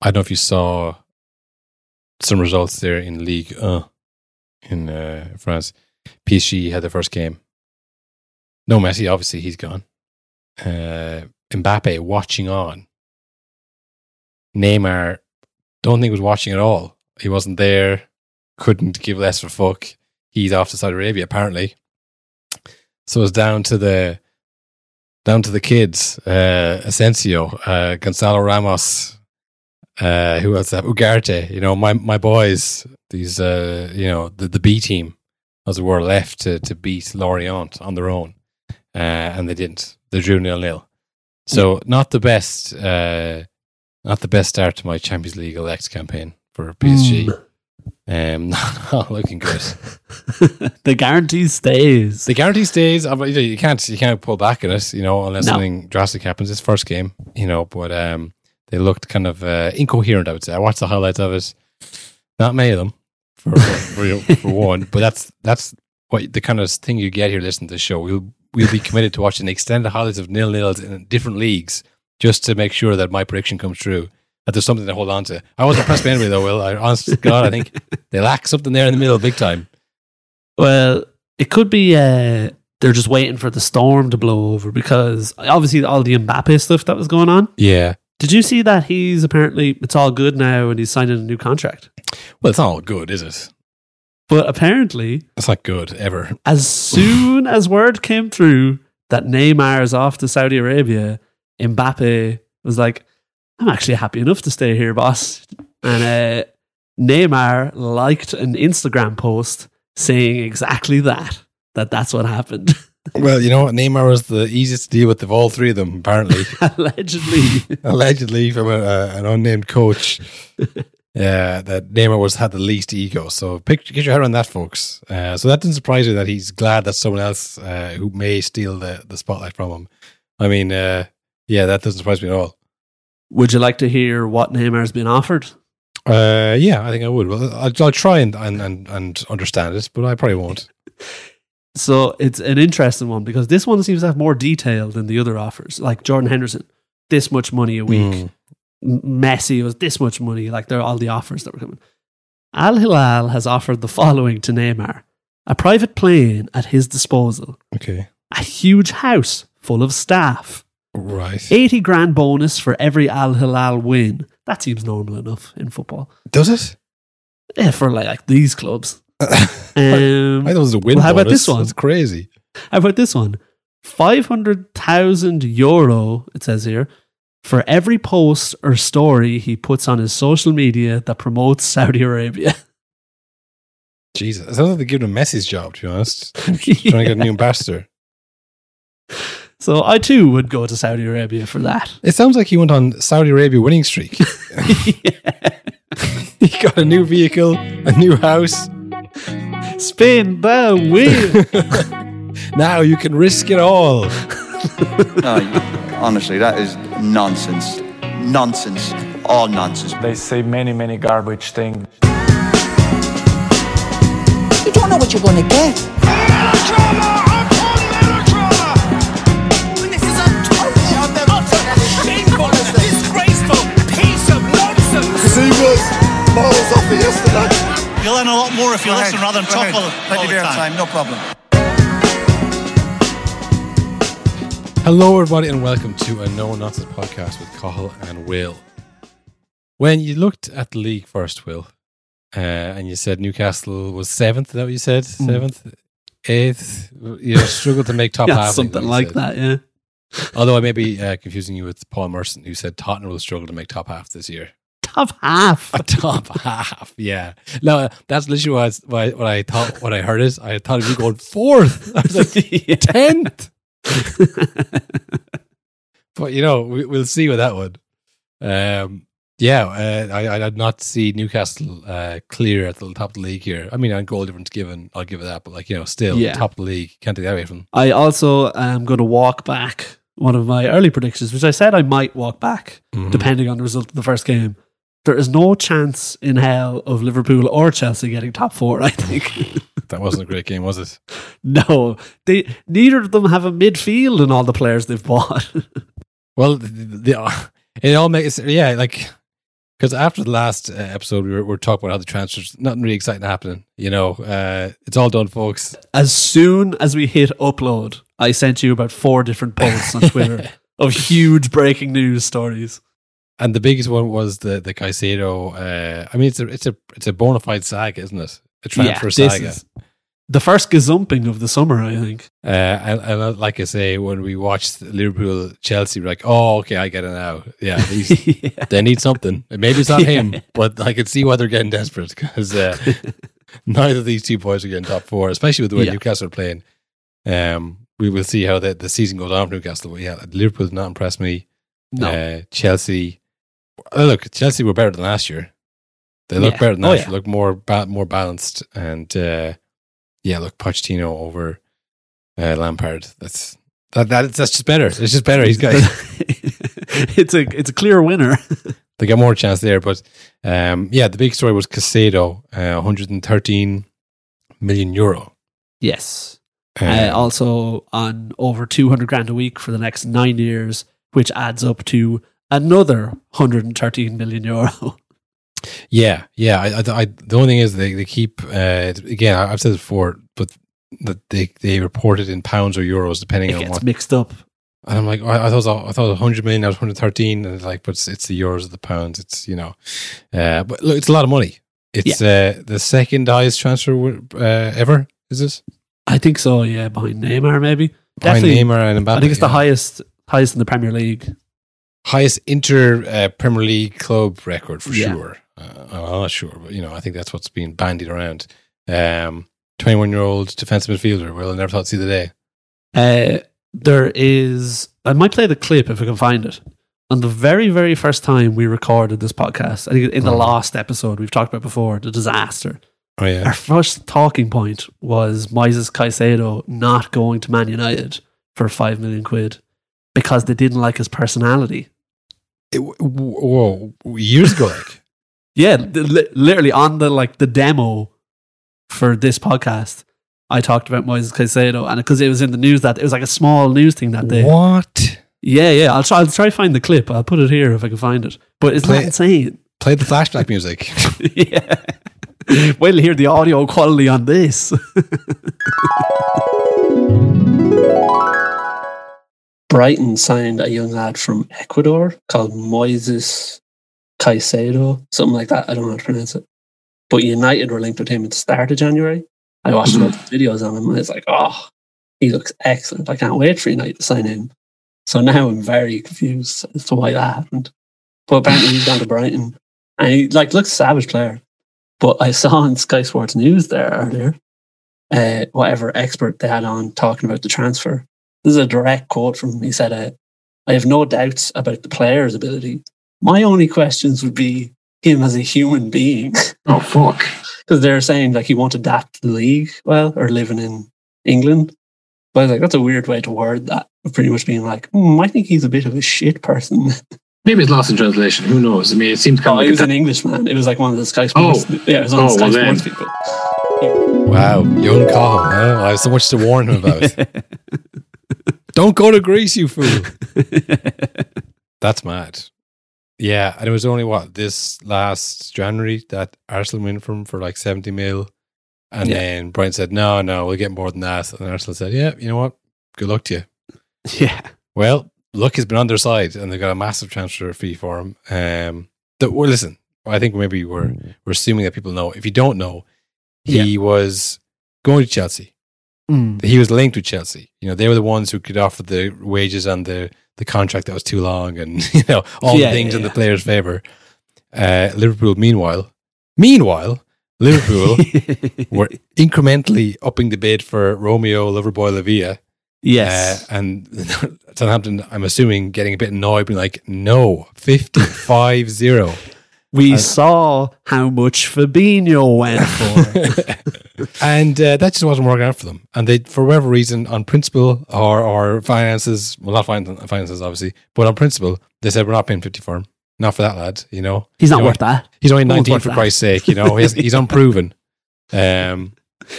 I don't know if you saw some results there in League in uh, France. PSG had the first game. No Messi, obviously he's gone. Uh, Mbappe watching on. Neymar, don't think was watching at all. He wasn't there. Couldn't give less of a fuck. He's off to Saudi Arabia apparently. So it's down to the down to the kids. Uh, Asensio, uh, Gonzalo Ramos, uh, who else? Ugarte. You know, my my boys. These, uh, you know, the the B team, as it were, left to to beat Lorient on their own, uh, and they didn't. They drew nil nil. So not the best, uh, not the best start to my Champions League elect campaign for PSG. Mm. Um, not looking good. the guarantee stays. The guarantee stays. uh, you can't you can't pull back in it, you know, unless No. something drastic happens. It's first game, you know, but um, they looked kind of uh, incoherent. I would say. I watched the highlights of it. Not many of them, for for, for one. But that's that's what the kind of thing you get here listening to the show. We'll we'll be committed to watching the extended highlights of nil nils in different leagues just to make sure that my prediction comes true. That there's something to hold on to. I wasn't impressed by anybody though. Will I? Honest to God, I think they lack something there in the middle, big time. Well, it could be uh, they're just waiting for the storm to blow over because obviously all the Mbappe stuff that was going on. Yeah. Did you see that he's apparently it's all good now and he's signing a new contract? Well, it's all good, is it? But apparently, It's not good ever. as soon as word came through that Neymar is off to Saudi Arabia, Mbappe was like, "I'm actually happy enough to stay here, boss." And uh, Neymar liked an Instagram post saying exactly that. That that's what happened. Well, you know what? Neymar was the easiest to deal with of all three of them, apparently. Allegedly. Allegedly, from a, a, an unnamed coach. Yeah, that Neymar was had the least ego. So picture, get your head around that, folks. Uh, so that didn't surprise me that he's glad that someone else uh, who may steal the, the spotlight from him. I mean, uh, yeah, that doesn't surprise me at all. Would you like to hear what Neymar's been offered? Uh, yeah, I think I would. Well, I'll, I'll try and, and, and, and understand it, but I probably won't. So it's an interesting one because this one seems to have more detail than the other offers. Like Jordan Henderson, this much money a week. Mm. Messi was this much money. Like there are all the offers that were coming. Al Hilal has offered the following to Neymar: a private plane at his disposal, Okay. a huge house full of staff, Right. eighty grand bonus for every Al Hilal win. That seems normal enough in football. Does it? Yeah, for like, like these clubs. I Um, thought it was a win. Well, how about bonus. this one? It's crazy. How about this one? 500,000 euro, it says here, for every post or story he puts on his social media that promotes Saudi Arabia. Jesus, it sounds like they're giving him Messi's job. To be honest, trying to get a new ambassador. So I too would go to Saudi Arabia for that. It sounds like he went on Saudi Arabia winning streak. he got a new vehicle, a new house. Spin the wheel. Now you can risk it all. No, you- honestly, that is nonsense. Nonsense. All nonsense. They say many, many garbage things. You don't know what you're gonna get. This is a totally utter, shameful, disgraceful piece of nonsense. See was balls off it yesterday. You'll learn a lot more if you listen rather than talk ahead. all, all Plenty the of time. time, no problem. Hello, everybody, and welcome to a No Nonsense podcast with Cahill and Will. When you looked at the league first, Will, uh, and you said Newcastle was seventh, is that what you said? Seventh, eighth, you know, struggled to make top yeah, half. Something like said. that, yeah. Although I may be uh, confusing you with Paul Merson, who said Tottenham will struggle to make top half this year. Top half. A top half, yeah. No, that's literally what I, was- what I, what I thought. What I heard is I thought you going fourth. I was like Yeah. tenth. but you know, we, we'll see with that one. Um, yeah, uh, I, I did not see Newcastle uh, clear at the top of the league here. I mean, on goal difference given, I'll give it that. But like you know, still Yeah. top of the league, can't take that away from. them. I also am going to walk back one of my early predictions, which I said I might walk back Mhm. depending on the result of the first game. There is no chance in hell of Liverpool or Chelsea getting top four, I think. That wasn't a great game, was it? no, they neither of them have a midfield in all the players they've bought. Well, the, the, it all makes yeah, like Because after the last uh, episode, we were, we were talking about how the transfers, nothing really exciting happening. You know, uh, it's all done, folks. As soon as we hit upload, I sent you about four different posts on Twitter of huge breaking news stories. And the biggest one was the the Caicedo. Uh, I mean, it's a it's a it's a bona fide saga, isn't it? A transfer this saga. is the first gazumping of the summer, I think. Uh, and, and like I say, when we watched Liverpool Chelsea, we're like, oh, okay, I get it now. Yeah, these, yeah. they need something. Maybe it's not him, but I can see why they're getting desperate because uh, neither of these two boys are getting top four, especially with the way Yeah. Newcastle are playing. Um, we will see how the, the season goes on for Newcastle. But yeah, Liverpool did not impress me. No. Uh, Chelsea, look, Chelsea were better than last year. They look Yeah. better than Oh, last yeah. year. Look more ba- more balanced, and uh, yeah, look Pochettino over uh, Lampard. That's that, that that's just better. It's just better. He's got it's a it's a clear winner. they got more chance there. But um, yeah, the big story was Caicedo, uh, 113 million euro. yes. Um, Uh, also on over 200 grand a week for the next nine years, which adds up to another 113 million euro. Yeah, yeah. I, I, I, the only thing is they, they keep uh, again. I've said this before, but that they they report it in pounds or euros depending it on gets what. mixed up. And I'm like, I, I thought it was, I thought it was 100 million. I was 113, and it's like, but it's, it's the euros or the pounds. It's you know, uh, but look, it's a lot of money. It's uh, the second highest transfer uh, ever. Is this I think so, yeah, behind Neymar maybe. behind Definitely. Neymar and Mbappe? I think it's the highest highest in the Premier League. Highest inter uh, Premier League club record for Yeah. sure. Uh, I'm not sure, but you know, I think that's what's being bandied around. Um, 21 year old defensive midfielder. Well, I never thought to see the day. Uh, there is. I might play the clip if I can find it. On the very, very first time we recorded this podcast, I think in the Mhm. last episode we've talked about before, the disaster. Oh yeah, Our first talking point was Moises Caicedo not going to Man United for five million quid because they didn't like his personality. It- whoa, years ago, like Yeah, li- literally on the like the demo for this podcast, I talked about Moises Caicedo, and because it was in the news that it was like a small news thing that day. what? Yeah, yeah. I'll try. I'll try to find the clip. I'll put it here if I can find it. But it's Play not insane. Play the flashback music. yeah. Wait till hear the audio quality on this. Brighton signed a young lad from Ecuador called Moises Caicedo, something like that. I don't know how to pronounce it. But United were linked with him at the start of January. I watched a lot of videos on him and I was like, oh, he looks excellent. I can't wait for United to sign him. So now I'm very confused as to why that happened. But apparently he's gone to Brighton. And he like looks a savage player. But I saw on Sky Sports News there earlier, uh, whatever expert they had on talking about the transfer. This is a direct quote from him. He said, uh, I have no doubts about the player's ability. My only questions would be him as a human being. Oh fuck! Because they're saying like he won't adapt to the league well or living in England. But I was like, that's a weird way to word that. Pretty much being like, hmm, I think he's a bit of a shit person. Maybe it's lost in translation. Who knows? I mean, it seems Oh, kind he of was like an a Englishman. It was like one of the Sky Sports. Oh. Yeah, it was one of the Oh, Sky well. Sports people. wow, young Cahill. huh? I have so much to warn him about. Don't go to Greece, you fool. That's mad. Yeah, and it was only what this last January that Arsenal went from for like seventy mil, and Yeah. then Brighton said, "No, no, we'll get more than that." And Arsenal said, "Yeah, you know what? Good luck to you." yeah. Well, luck has been on their side, and they got a massive transfer fee for him. Um, that well, listen, I think maybe we're we're assuming that people know. If you don't know, he was going to Chelsea. Mm. He was linked with Chelsea. You know, they were the ones who could offer the wages and the the contract that was too long, and you know all Yeah, the things yeah, in the players' favor. Uh, Liverpool, meanwhile, meanwhile, Liverpool were incrementally upping the bid for Romeo Liverboy Lavia. yes. Uh, and Southampton, I'm assuming, getting a bit annoyed, being like, no, 50, 5 0. We saw how much Fabinho went for. and uh, that just wasn't working out for them. And they, for whatever reason, on principle or, or finances, well, not finances, obviously, but on principle, they said, we're not paying 50 for him. Not for that lad, you know. He's not You know, worth that. He's only 19 for that. Christ's sake, you know. He's, he's unproven. Um,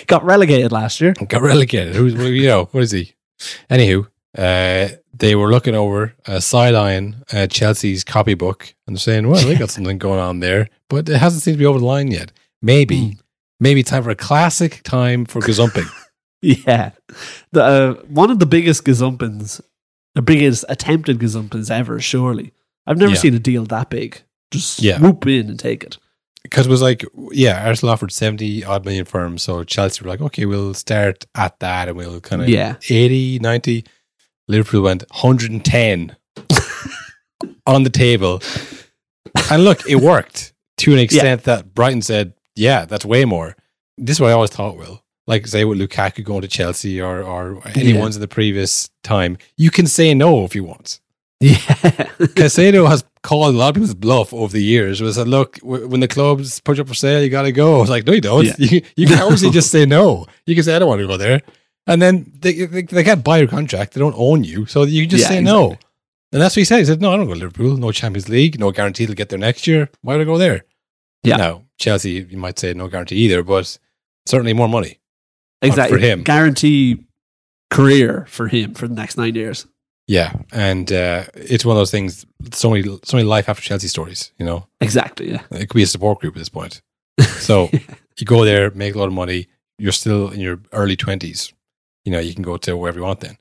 Got relegated last year. got relegated. Who's, you know, what is he? Anywho, uh, they were looking over uh, side-eyeing uh, Chelsea's copybook and saying, "Well, they got something going on there, but it hasn't seemed to be over the line yet. Maybe, maybe time for a classic time for gazumping." Yeah. The, uh, one of the biggest gazumpins, the biggest attempted gazumpins ever, surely. I've never Yeah. seen a deal that big. Just Yeah. swoop in and take it. because it was like, yeah, Arsenal offered 70 odd million for him. So Chelsea were like, okay, we'll start at that and we'll kind of Yeah. 80, 90. Liverpool went 110 on the table. And look, it worked to an extent that Brighton said, yeah, that's way more. This is what I always thought, Will. Like, say, with Lukaku going to Chelsea or, or anyone's in the previous time, you can say no if you want. Yeah. Caicedo has called a lot of people's bluff over the years. It was like, look, when the clubs put you up for sale, you got to go. It's like, no, you don't. Yeah. You, you can obviously just say no. You can say, I don't want to go there. And then they, they, they can't buy your contract. They don't own you. So you can just Yeah, say no. And that's what he said. He said, no, I don't go to Liverpool. No Champions League. No guarantee they'll get there next year. Why would I go there? Yeah. Now, Chelsea, you might say no guarantee either, but certainly more money. exactly. for him. Guarantee career for him for the next nine years. Yeah. And uh, it's one of those things, so many, so many life after Chelsea stories, you know? Exactly. Yeah. It could be a support group at this point. So you go there, make a lot of money. You're still in your early twenties. You know, you can go to wherever you want then.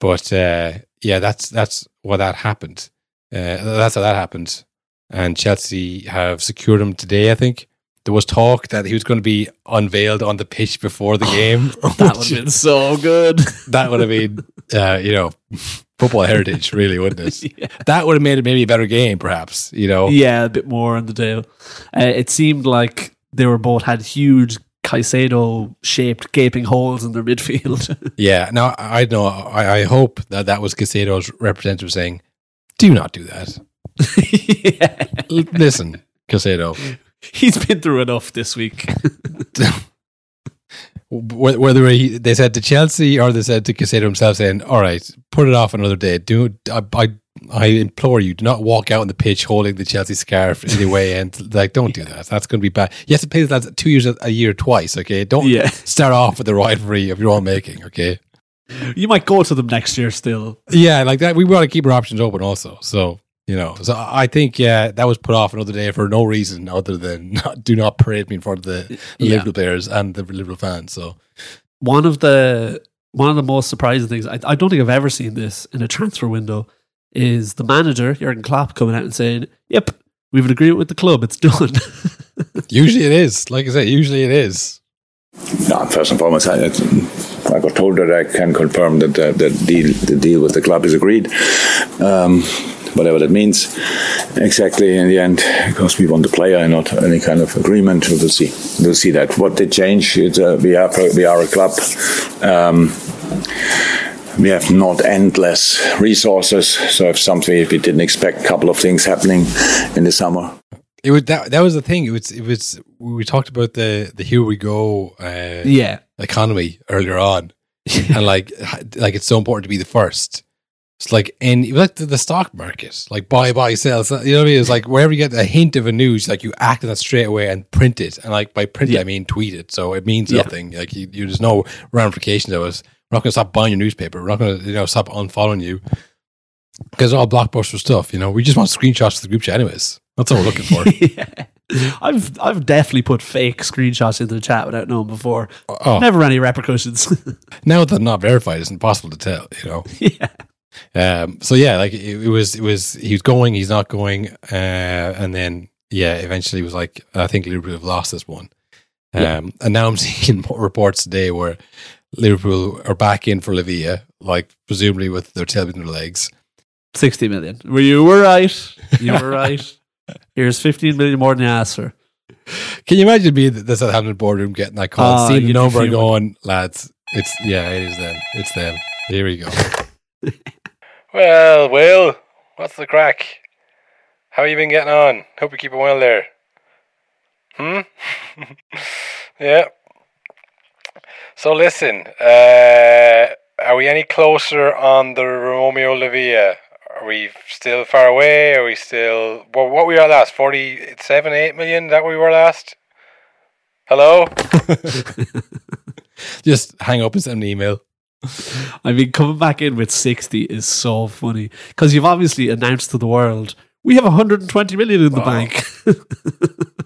But uh, yeah, that's that's what that happened. Uh, that's how that happened. And Chelsea have secured him today. I think there was talk that he was going to be unveiled on the pitch before the game. That would have been so good. that would have been, uh, you know, football heritage, really, wouldn't it? yeah. That would have made it maybe a better game, perhaps. You know, yeah, a bit more on the tail. Uh, it seemed like they were both had huge Caicedo shaped gaping holes in their midfield. Yeah. Now I know. I, I hope that that was Caicedo's representative saying, "Do not do that. yeah. Listen, Caicedo. He's been through enough this week. Whether he, they said to Chelsea or they said to Caicedo himself, saying, "All right, put it off another day. Do I, I, I implore you, do not walk out on the pitch holding the Chelsea scarf anyway, and like, don't do that. That's going to be bad. You have to pay lads two years a, year twice. Okay, don't Yeah. start off with the rivalry of your own making. Okay." you might go to them next year still. Yeah, like that. We want to keep our options open also. So, you know, so I think, yeah, that was put off another day for no reason other than not, do not parade me in front of the Yeah. Liverpool players and the Liverpool fans. So, One of the one of the most surprising things I, I don't think I've ever seen this in a transfer window is the manager Jurgen Klopp coming out and saying, "Yep, we have an agreement with the club. It's done." usually it is. Like I say, usually it is. No, first and foremost, I, I got told that I can confirm that the, the deal the deal with the club is agreed. Um, whatever that means, exactly in the end, because we want the player and not any kind of agreement. We will see. We'll see that. What did change? It's, uh, we are we are a club. Um, we have not endless resources, so if something, if we didn't expect a couple of things happening in the summer, It was that. That was the thing. It was. It was. We talked about the the here we go uh, yeah, economy earlier on, and like like it's so important to be the first. It's like and it was like the, the stock market, like buy buy sell. You know what I mean? It's like wherever you get a hint of a news, like you act on that straight away and print it. And like by print, it, I mean tweet it. So it means Yeah. nothing. Like you, you, there's no ramifications of it. We're not going to stop buying your newspaper. We're not going to you know stop unfollowing you because all blockbuster stuff. You know, we just want screenshots of the group chat, anyways. That's all we're looking for. yeah. I've I've definitely put fake screenshots into the chat without knowing before. Oh. Never any repercussions. now that they're not verified, it's impossible to tell. You know. yeah. Um, so yeah, like it, it was, it was, he was going, he's not going, uh, and then yeah, eventually it was like, I think Liverpool have lost this one. Um, Yeah. and now I'm seeing reports today where Liverpool are back in for Lavia, like presumably with their tail between their legs. 60 million. Well, you were right. You were right. Here's 15 million more than you asked for. Can you imagine me being the Southampton boardroom getting that call, Ah, seeing the you'd be number and going, lads, it's, yeah, it is them. It's them. Here we go. well, Will, what's the crack? How you been getting on? Hope you're keeping well there. Hmm? yeah. So listen, uh, are we any closer on the Romeo Lavia? Are we still far away? Are we still well, what we were last? Forty seven, eight million? That we were last? Hello? Just hang up and send an email. I mean, coming back in with 60 is so funny because you've obviously announced to the world we have 120 million in the Wow. bank.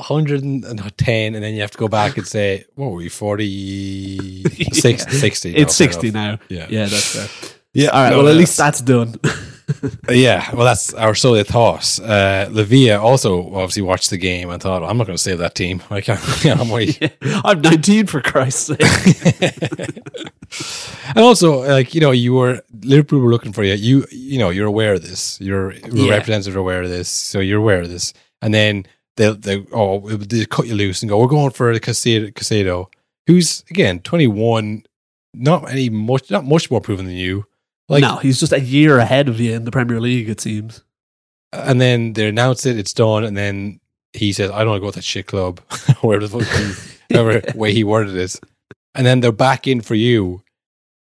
110, and then you have to go back and say, what were we, 40, 60? 60 it's no, fair 60 enough. now. Yeah. Yeah, that's fair. Yeah. All right, no, well, at least that's done. Yeah, well, that's our so they thought. Uh, Lavia also obviously watched the game and thought, I'm not going to save that team. I can't, I'm way. I'm 19 for Christ's sake. And also, like you know, you were Liverpool were looking for you. You you know, you're aware of this. Your Yeah. representatives are aware of this, so you're aware of this. And then they'll they oh they cut you loose and go, we're going for the Caicedo, Caicedo who's again 21, not any much not much more proven than you. Like, no, he's just a year ahead of you in the Premier League, it seems. and then they announce it, it's done, and then he says, "I don't want to go to that shit club," whatever the fuck, he, whatever way he worded it. And then they're back in for you,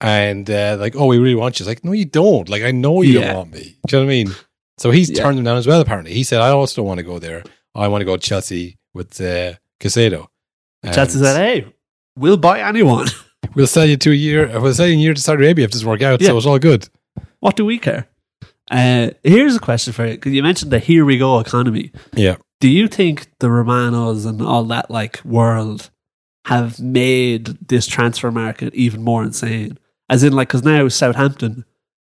and uh, like, "Oh, we really want you." It's like, no, you don't. Like, I know you Yeah. don't want me. Do you know what I mean? So he's Yeah. turned them down as well. Apparently, he said, "I also don't want to go there. I want to go to Chelsea with uh, Caicedo." Chelsea said, hey, we'll buy anyone. "We'll sell you to a year. We'll sell you a year to Saudi Arabia if it doesn't work out. Yeah. So it's all good." what do we care? Uh, here's a question for you because you mentioned the here we go economy. Yeah. Do you think the Romanos and all that like world have made this transfer market even more insane? As in, like, because now Southampton,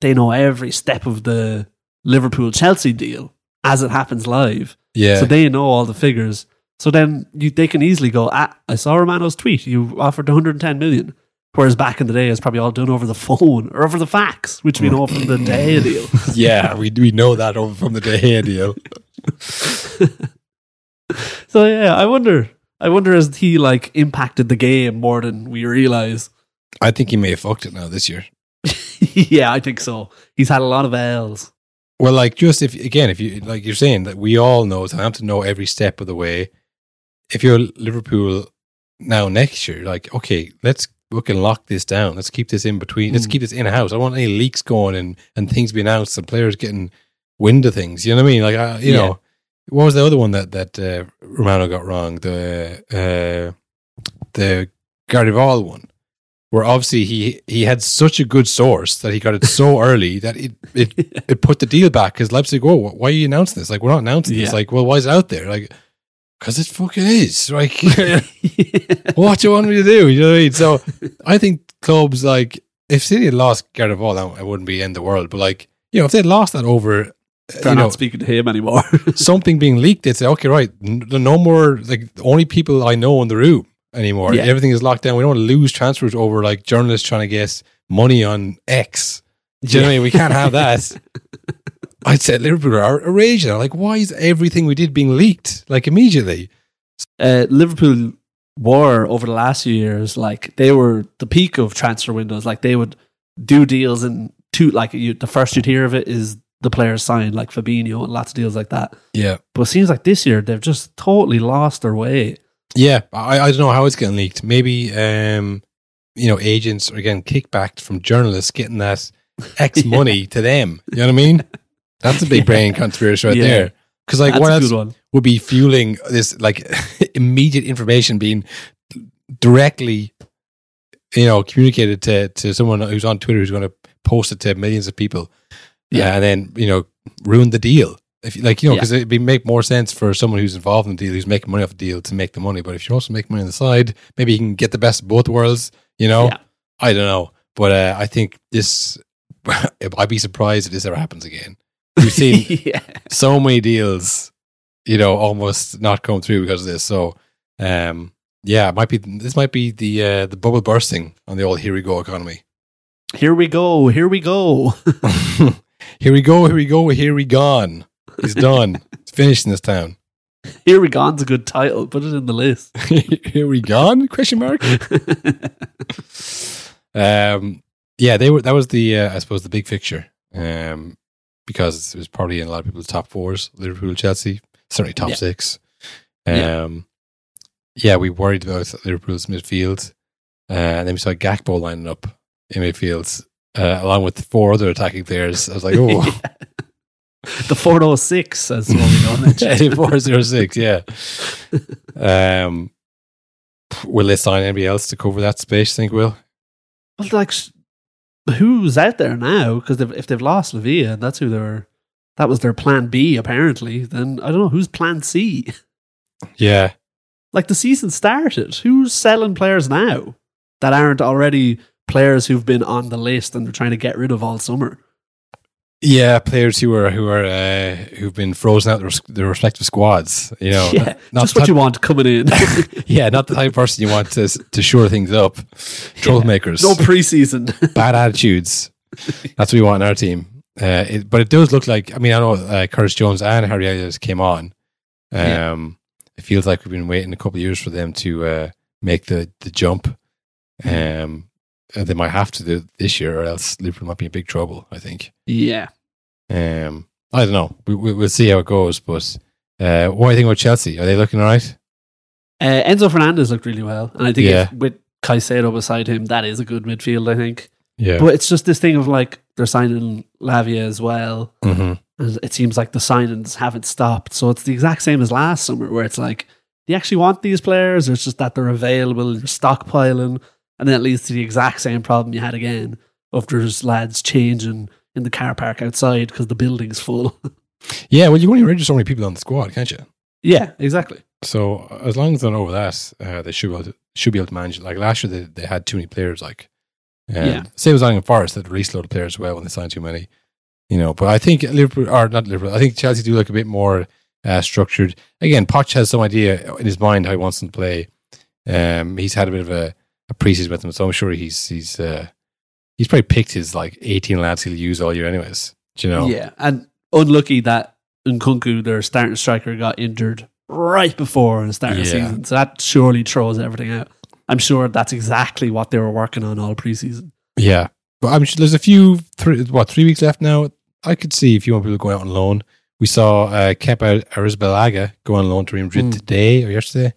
they know every step of the Liverpool Chelsea deal as it happens live. Yeah. So they know all the figures. So then you, they can easily go, ah, I saw Romano's tweet. You offered 110 million. Whereas back in the day, it's probably all done over the phone or over the fax, which we know from the Gea deal. yeah, we we know that over from De Gea deal. So yeah, I wonder. I wonder has he like impacted the game more than we realize? I think he may have fucked it now this year. yeah, I think so. He's had a lot of L's. Well, like just if again, if you like you're saying that we all know Southampton know every step of the way. If you're Liverpool now next year, like okay, let's we can lock this down. Let's keep this in between. Let's Mm. keep this in house. I don't want any leaks going and and things being announced and players getting wind of things. You know what I mean? Like I, you Yeah. know, what was the other one that that uh, Romano got wrong? The uh, the Gvardiol one. Where obviously he he had such a good source that he got it so early that it it it put the deal back because Leipzig, oh, why are you announcing this? Like, we're not announcing this. Like, well, why is it out there? Like, because it fucking is. Like, what do you want me to do? You know what I mean? So, I think clubs like if City had lost Gvardiol, that it wouldn't be in the world. But like, you know, if they would lost that over, uh, They're you know, not speaking to him anymore. something being leaked, they'd say, okay, right, n- no more like the only people I know in the room anymore. Yeah. Everything is locked down. We don't want to lose transfers over like journalists trying to guess money on X. Do you know what I mean? We can't have that. I'd say Liverpool are are raging. Like, why is everything we did being leaked like immediately? uh, Liverpool were over the last few years like they were the peak of transfer windows. Like they would do deals and two like you, the first you'd hear of it is the players signed like Fabinho and lots of deals like that. Yeah, But it seems like this year they've just totally lost their way. Yeah. I, I don't know how it's getting leaked. Maybe um, you know, agents are getting kickbacked from journalists getting that X Yeah. money to them. You know what I mean? That's a big brain conspiracy right Yeah. there. Because like, That's what else one. would be fueling this like immediate information being directly, you know, communicated to to someone who's on Twitter who's going to post it to millions of people, Yeah. yeah, and then you know ruin the deal. If you- like you know, Yeah. because it'd be make more sense for someone who's involved in the deal, who's making money off the deal, to make the money. But if you also make money on the side, maybe you can get the best of both worlds. You know, Yeah. I don't know, but uh, I think this. I'd be surprised if this ever happens again. We've seen yeah. so many deals, you know, almost not come through because of this. So, um, yeah, it might be this might be the uh, the bubble bursting on the old here we go economy. Here we go. Here we go. here we go, here we go, here we gone. It's done. it's finished in this town. Here we gone's a good title. Put it in the list. here we gone? Question mark. Um, yeah, they were. That was the uh, I suppose the big fixture. Um, because it was probably in a lot of people's top fours. Liverpool, Chelsea, certainly top Yeah. six. Yeah. Um, yeah, we worried about Liverpool's midfield, uh, and then we saw Gakpo lining up in midfield uh, along with four other attacking players. I was like, oh, the 406, as what we know. in it. four zero six. Yeah. Um, will they sign anybody else to cover that space? Think will. Well, like, who's out there now? Because if they've lost Lavia, and that's who they're that was their plan B apparently. Then I don't know who's plan C. Yeah. Like the season started, who's selling players now that aren't already players who've been on the list and they're trying to get rid of all summer? Yeah, players who are who are uh, who've been frozen out their, their respective squads. You know, yeah, not- just what type- you want coming in. yeah, not the type of person you want to to shore things up. Troublemakers, no preseason. bad attitudes. That's what we want in our team. Uh, it, but it does look like. I mean, I know uh, Curtis Jones and Harvey Elliott came on. Um, Yeah. It feels like we've been waiting a couple of years for them to uh, make the the jump. Um, they might have to do this year, or else Liverpool might be in big trouble. I think. yeah, Um, I don't know. We, we, we'll see how it goes. But uh, what do you think about Chelsea? Are they looking all right? uh, Enzo Fernandez looked really well, and I think Yeah. if, with Caicedo beside him, that is a good midfield. I think, Yeah. but it's just this thing of like they're signing Lavia as well. hmm And it seems like the signings haven't stopped. So it's the exact same as last summer, where it's like, do you actually want these players, or it's just that they're available and you're stockpiling? And then it leads to the exact same problem you had again of there's lads changing in the car park outside because the building's full. Yeah. Well, you only register so many people on the squad, can't you? yeah, exactly. So as long as they're not over that, uh, they should be able to, should be able to manage it. Like last year, they, they had too many players. Like, um, Yeah. Same as Nottingham Forest, that released a lot of players well when they signed too many. You know, but I think Liverpool or not Liverpool. I think Chelsea do look a bit more uh, structured. Again, Poch has some idea in his mind how he wants them to play. Um, he's had a bit of a, a preseason with them, so I'm sure he's he's uh, he's probably picked his like 18 lads he'll use all year, anyways. Do you know? Yeah, and unlucky that Nkunku, their starting striker, got injured right before the start of the season. So that surely throws everything out. I'm sure that's exactly what they were working on all preseason. Yeah, but I'm sure there's a few three, what three weeks left now. I could see a few more people going out on loan. We saw uh, Kepa Arrizabalaga go on loan to Real Madrid Mm. today or yesterday.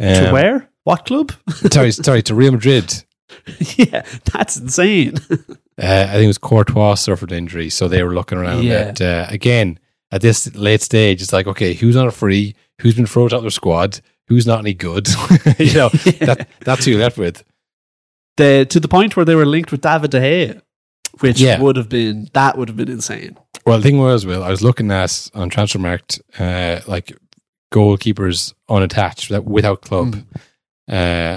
to Um, where? What club? sorry, sorry, to Real Madrid. yeah, that's insane. Uh, I think it was Courtois suffered injury, so they were looking around Yeah. at uh, again at this late stage. It's like, okay, who's on a free? Who's been thrown out of their squad? Who's not any good? you know, that, that's who you're left with. the, to the point where they were linked with David De Gea, which Yeah. would have been that would have been insane. Well, the thing was, Will, I was looking at on Transfermarkt, uh, like goalkeepers unattached that without club, Hmm. Uh,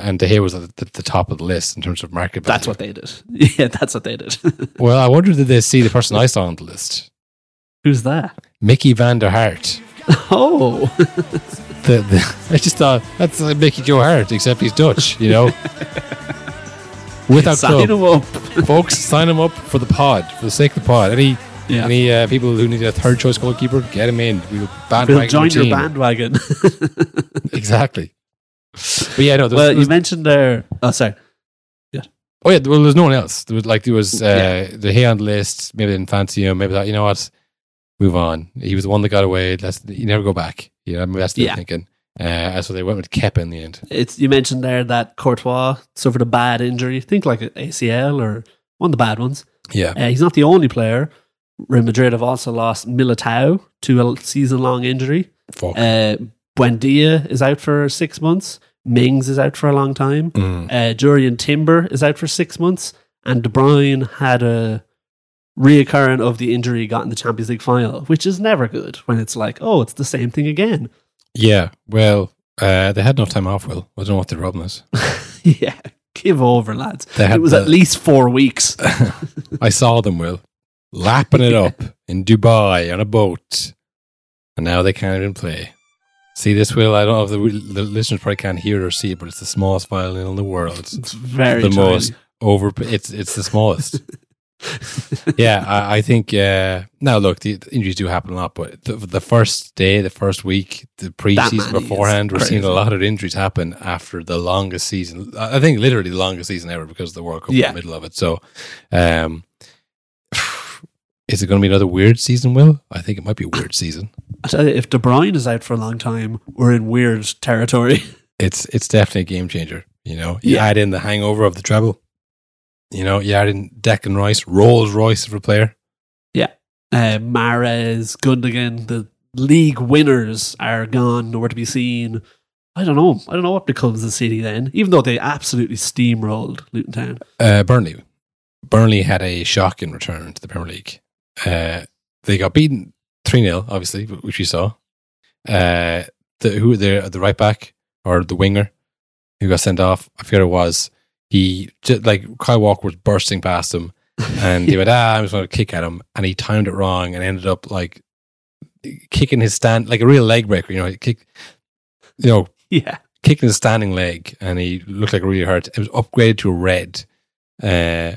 and De Gea was at the, the top of the list in terms of market. Value. That's what they did. Yeah, that's what they did. Well, I wonder did they see the person I saw on the list, Who's that? Mickey Van der Hart. Oh, The, the, I just thought that's like Mickey Joe Hart, except he's Dutch, you know. Without sign club, him up. folks, sign him up for the pod, for the sake of the pod. Any Yeah. any uh, people who need a third choice goalkeeper, get him in. We'll bandwagon We'll join your bandwagon. Exactly. But yeah, no. There was, well, there you mentioned there. Oh, sorry. Yeah. Oh yeah, well, there's no one else. There was like there was uh, Yeah. De Gea on the list. Maybe they didn't fancy him. Maybe that you know what, move on. He was the one that got away. Let's you never go back. You know, maybe that's what they're Yeah. thinking. Uh, so they went with Kepa in the end. It's you mentioned there that Courtois suffered a bad injury. Think like an ACL or one of the bad ones. Yeah, Uh, he's not the only player. Real Madrid have also lost Militao to a season-long injury. fuck. Uh, Buendia is out for six months. Mings is out for a long time. Mm. Uh, Jurrien Timber is out for six months. And De Bruyne had a reoccurring of the injury he got in the Champions League final, which is never good when it's like, oh, it's the same thing again. Yeah, well, uh, they had enough time off. Will I don't know what the problem is. yeah, give over, lads. It was the- at least four weeks. I saw them. Will lapping it up in Dubai on a boat, and now they can't even play. See this, Will? I don't know if the, the listeners probably can't hear or see it, but it's the smallest violin in the world. It's very the tiny. most over. It's it's the smallest. yeah, I, I think. Uh, now, look, the, the injuries do happen a lot, but the, the first day, the first week, the preseason beforehand, we're seeing a lot of injuries happen after the longest season. I I think literally the longest season ever because of the World Cup Yeah. in the middle of it. So, um, is it going to be another weird season? Will I think it might be a weird season. I tell you, if De Bruyne is out for a long time, we're in weird territory. It's it's definitely a game changer. You know, you Yeah. add in the hangover of the treble. You know, you add in Declan Rice, Rolls Royce of a player. Yeah, uh, Mahrez, Gundogan, the league winners are gone, nowhere to be seen. I don't know. I don't know what becomes the City then, even though they absolutely steamrolled Luton Town. Uh, Burnley. Burnley had a shocking return to the Premier League. Uh, they got beaten 3 0, obviously, which we saw. Uh, the, who the, the right back or the winger who got sent off, I forget it was. He, ju- like, Kyle Walker was bursting past him and he went, ah, I was going to kick at him. And he timed it wrong and ended up, like, kicking his stand, like a real leg breaker, you know, he kicked, you know, Yeah. kicking his standing leg and he looked like really hurt. It was upgraded to a red. Uh,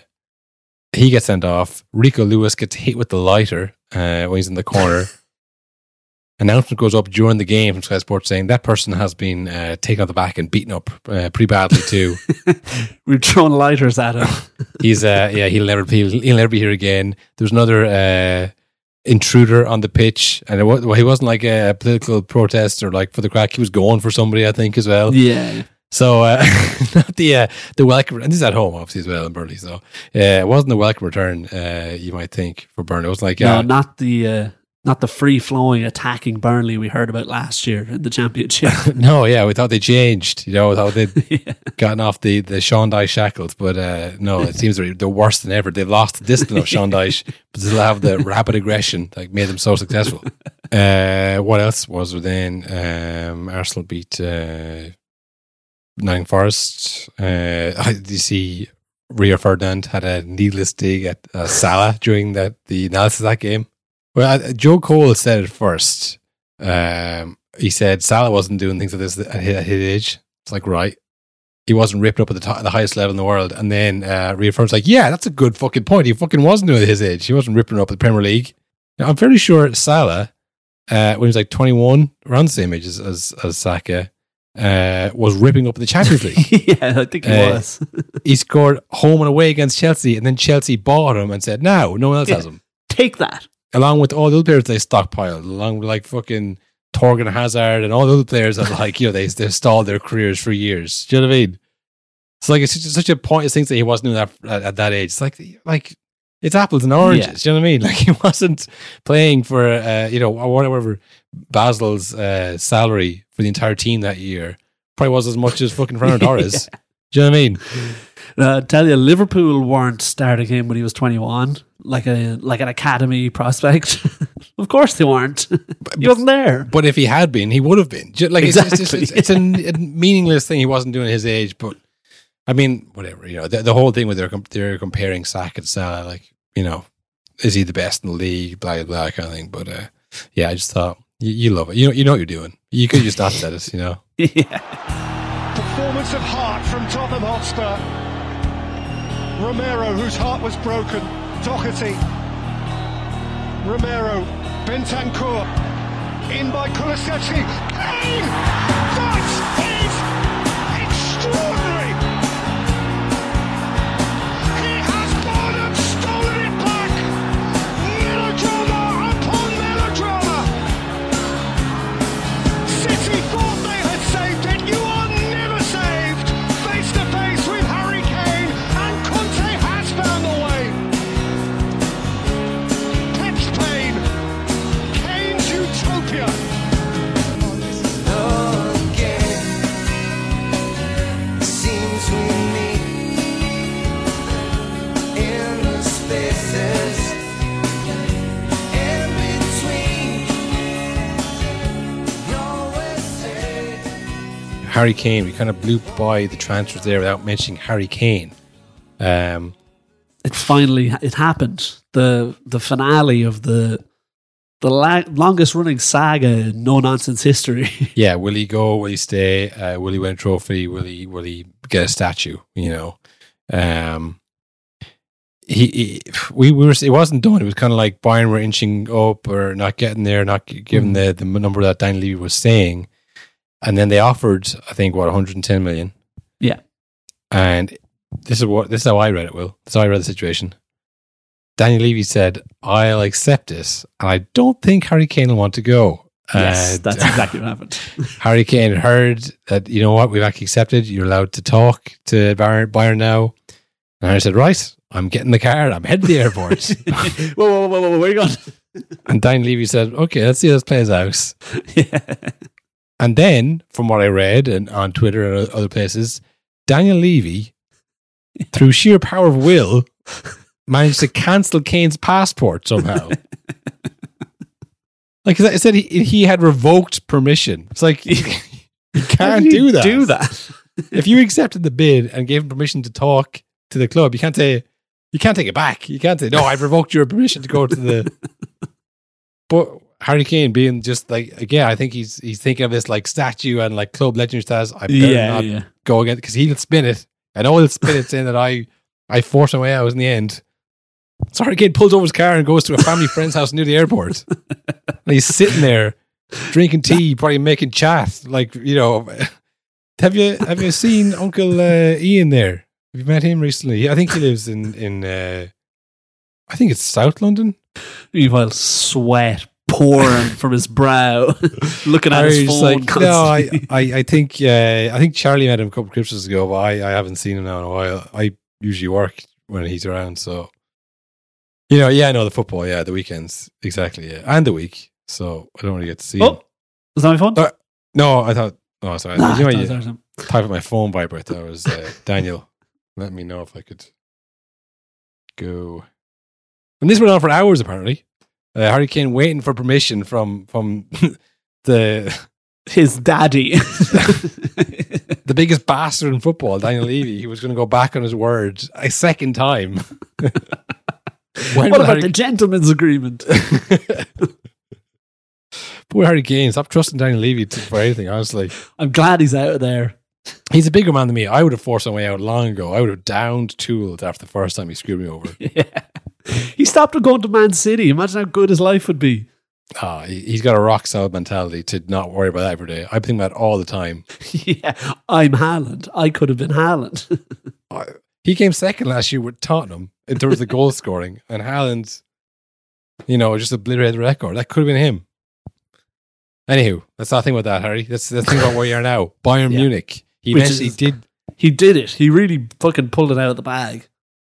he gets sent off. Rico Lewis gets hit with the lighter uh, when he's in the corner. Announcement goes up during the game from Sky Sports saying that person has been uh, taken on the back and beaten up uh, pretty badly too. We've thrown lighters at him. He's uh, yeah he'll never be he'll never be here again. There was another uh, intruder on the pitch, and it was, well, he wasn't like a political protest or like for the crack. He was going for somebody, I think, as well. yeah. So uh, not the uh, the welcome, and this is at home obviously as well in Burnley. So uh, it wasn't the welcome return uh, you might think for Burnley. It was like No, uh, not the uh, not the free flowing attacking Burnley we heard about last year in the championship. no, yeah, we thought they changed. You know, we thought they'd yeah. gotten off the the Sean Dyche shackles, but uh, no, it seems they're, they're worse than ever. They've lost the discipline of Sean Dyche, but still have the rapid aggression that made them so successful. Uh, what else was there then? Um, Arsenal beat uh, Nottingham Forest. Uh, you see Rio Ferdinand had a needless dig at uh, Salah during that the analysis of that game? Well, uh, Joe Cole said it first. Um, he said Salah wasn't doing things like this at his, at his age. It's like right, he wasn't ripping up at the top, the highest level in the world. And then uh, Rio Ferdinand's like, yeah, that's a good fucking point. He fucking wasn't doing it at his age. He wasn't ripping up at the Premier League. Now, I'm fairly sure Salah, uh, when he was like 21, around the same age as as, as Saka, uh, was ripping up the Champions League. yeah, I think he Uh, was. he scored home and away against Chelsea, and then Chelsea bought him and said, "No, no one else Yeah. has him." Take that. Along with all the other players they stockpiled, along with like fucking Thorgan Hazard and all the other players that like you know they they stalled their careers for years. Do you know what I mean? It's like it's such, such a pointless thing that he wasn't doing that at, at that age. It's like like it's apples and oranges. Yeah. Do you know what I mean? Like he wasn't playing for uh, you know whatever Basel's uh, salary for the entire team that year probably was as much as fucking Fernando Torres. Do you know what I mean? Uh, tell you, Liverpool weren't starting him when he was 21, like a like an academy prospect. of course they weren't. he wasn't there. But if he had been, he would have been. Like it's, it's, Exactly, it's, it's a, a meaningless thing. He wasn't doing at his age, but I mean, whatever. You know, the, the whole thing with they're they're comparing Saka and Salah, like you know, is he the best in the league? Blah blah, blah kind of thing. But uh, yeah, I just thought you, you love it. You know, you know what you're doing. You could just not said it. You know, yeah. Performance of heart from Tottenham Hotspur. Romero, whose heart was broken. Doherty. Romero. Bentancur. In by Kulusevski. Kane! Harry Kane. We kind of blew by the transfers there without mentioning Harry Kane. Um, It finally it happened. The the finale of the the la- longest running saga in no nonsense history. yeah, will he go? Will he stay? Uh, will he win a trophy? Will he? Will he get a statue? You know, um, he, he we, we were. It wasn't done. It was kind of like Bayern were inching up or not getting there, not gi- given the the number that Dan Levy was saying, and then they offered, I think, what 110 million. Yeah. and this is what this is how I read it. Will this is how I read the situation. Daniel Levy said, "I'll accept this, and I don't think Harry Kane will want to go." yes, And- that's exactly what happened. Harry Kane heard that, you know what, we've actually accepted. You're allowed to talk to Bayern, Bayern now. And Harry said, right, I'm getting the car. I'm heading to the airport. whoa, whoa, whoa, whoa, where are you going? and Dan Levy said, okay, let's see how this plays out. yeah. And then, from what I read and on Twitter and other places, Daniel Levy, through sheer power of will, managed to cancel Kane's passport somehow. like I said, he he had revoked permission. It's like you can't can do you that. Do that. if you accepted the bid and gave him permission to talk to the club, you can't say you can't take it back. You can't say no. I've revoked your permission to go to the. But Harry Kane being just like again, I think he's he's thinking of this like statue and like club legend status. I better Yeah, not yeah. go again because he'll spin it. I know he'll spin it saying that I I forced my way out in the end. So Harry Kane pulls over his car and goes to a family friend's house near the airport. and he's sitting there drinking tea, probably making chat. Like you know, have you have you seen Uncle uh, Ian there? Have you met him recently? I think he lives in in uh, I think it's South London. Meanwhile, sweat pouring from his brow, looking at his phone. like, no, I. I, I think uh, I think Charlie met him a couple of Christmases ago, but I, I haven't seen him now in a while. I usually work when he's around, so you know, yeah, I know the football, yeah, the weekends, exactly, yeah, and the week. So I don't really get to see him. Oh, was that my phone? Uh, no, I thought. Oh, sorry. Nah, you know, you type of my phone vibrate. That was uh, Daniel. Let me know if I could go. And this went on for hours. Apparently, uh, Harry Kane waiting for permission from from the His daddy. the biggest bastard in football, Daniel Levy. He was going to go back on his word a second time. When what about Harry- the gentleman's agreement? Poor Harry Kane. Stop trusting Daniel Levy for anything. Honestly, I'm glad he's out of there. he's a bigger man than me. I would have forced my way out long ago. I would have downed Tooled after the first time he screwed me over. yeah. He stopped going to Man City. Imagine how good his life would be. Ah, he- he's got a rock solid mentality to not worry about that every day. I think about it all the time. yeah, I'm Haaland. I could have been Haaland. He came second last year with Tottenham in terms of goal scoring, and Haaland, you know, just obliterated the record. That could have been him. Anywho, let's not think about that, Harry. Let's let's think about where you are now. Bayern Yeah. Munich. He Which eventually is- did. he did it. He really fucking pulled it out of the bag.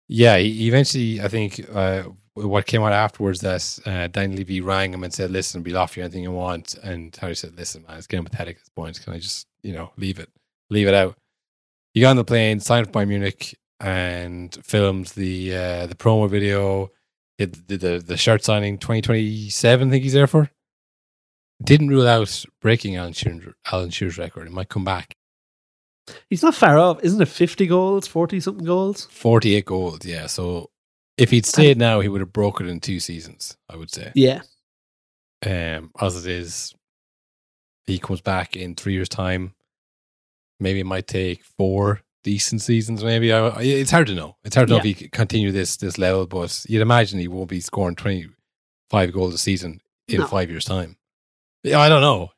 Yeah, he eventually. I think uh, what came out afterwards that uh, Daniel Levy rang him and said, "Listen, we'll offer you anything you want." And Harry said, "Listen, man, it's getting pathetic at this point. Can I just, you know, leave it, leave it out?" He got on the plane, signed for Bayern Munich, and filmed the uh, the promo video. Did the, the the shirt signing twenty twenty seven. Think he's there for. Didn't rule out breaking Alan Shearer's, Alan Shearer's record. It might come back. He's not far off. Isn't it 50 goals, 40 something goals? 48 goals, yeah. So if he'd stayed now, he would have broken it in two seasons, I would say. Yeah. Um, as it is, he comes back in three years' time. Maybe it might take four decent seasons. Maybe I, it's hard to know. It's hard to know if he continue this this level. But you'd imagine he won't be scoring twenty five goals a season in No. five years' time. I don't know.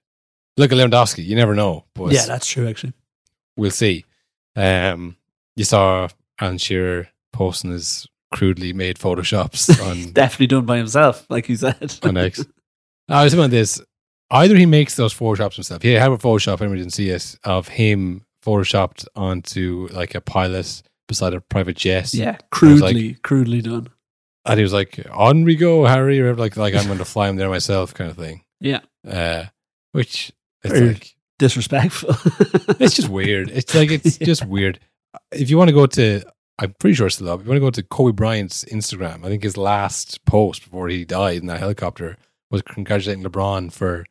Look at Lewandowski. You never know. But yeah, that's true, actually. we'll see. Um, you saw Alan Shearer posting his crudely made photoshops on Definitely done by himself, like he said. on X. I was about this. Either he makes those photoshops himself. He had a Photoshop, anyone didn't see it, of him photoshopped onto like a pilot beside a private jet. yeah, crudely, like- crudely done. And he was like, on we go, Harry, or like like I'm going to fly him there myself kind of thing. Yeah. Uh, which it's Very- like Disrespectful. it's just weird. It's like it's just weird. If you want to go to, I'm pretty sure it's still up. If you want to go to Kobe Bryant's Instagram, I think his last post before he died in that helicopter was congratulating LeBron for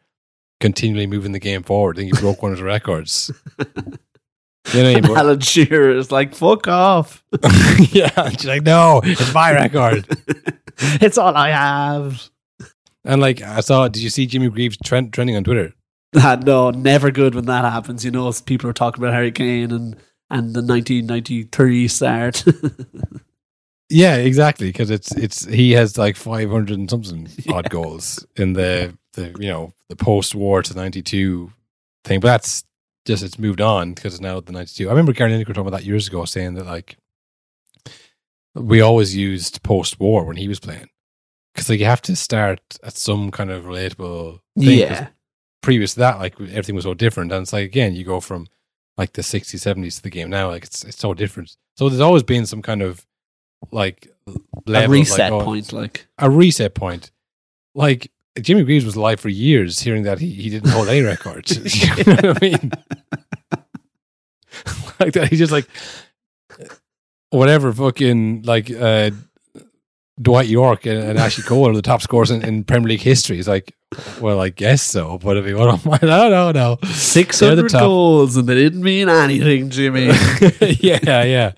continually moving the game forward. I think he broke one of his records. You know, and Alan Shearer is like, fuck off. yeah. She's like, no, it's my record. it's all I have. And like, I saw. Did you see Jimmy Greaves trend, trending on Twitter? Ah, no, never good when that happens. You know, people are talking about Harry Kane and, and the 1993 start. Yeah, exactly. Because it's it's he has like five hundred and something odd goals in the the you know the post war to ninety two thing, but that's just it's moved on because it's now the ninety two. I remember Gary Lineker talking about that years ago, saying that like we always used post war when he was playing because like you have to start at some kind of relatable thing. yeah. previous to that, like everything was so different. And it's like again, you go from like the sixties, seventies to the game now, like it's it's so different. So there's always been some kind of like level, A reset like, oh, point, like. a reset point. Like Jimmy Greaves was alive for years, hearing that he, he didn't hold any records. you know what I mean? like that, he just like whatever fucking like uh, Dwight Yorke and, and Ashley Cole are the top scorers in, in Premier League history. It's like, well, I guess so. But if you want to, no, no, no. Six the goals, and they didn't mean anything, Jimmy. yeah, yeah.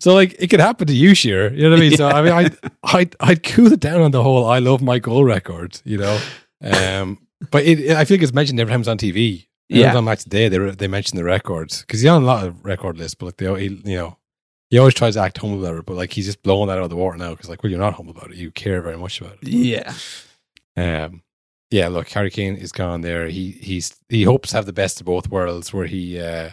So like it could happen to you, Shearer. You know what I mean? So I mean, I I'd, I'd cool it down on the whole "I love my goal" record. You know, um, but it, it- I feel like it's mentioned every time it's on TV. Yeah. Yeah, on Match Day they re- they mention the records because he's on a lot of record lists, but like they he, you know he always tries to act humble about it, but like he's just blowing that out of the water now because like well you're not humble about it, you care very much about it. yeah, Um, yeah, look, Harry Kane is gone there. He he's he hopes to have the best of both worlds, where he uh,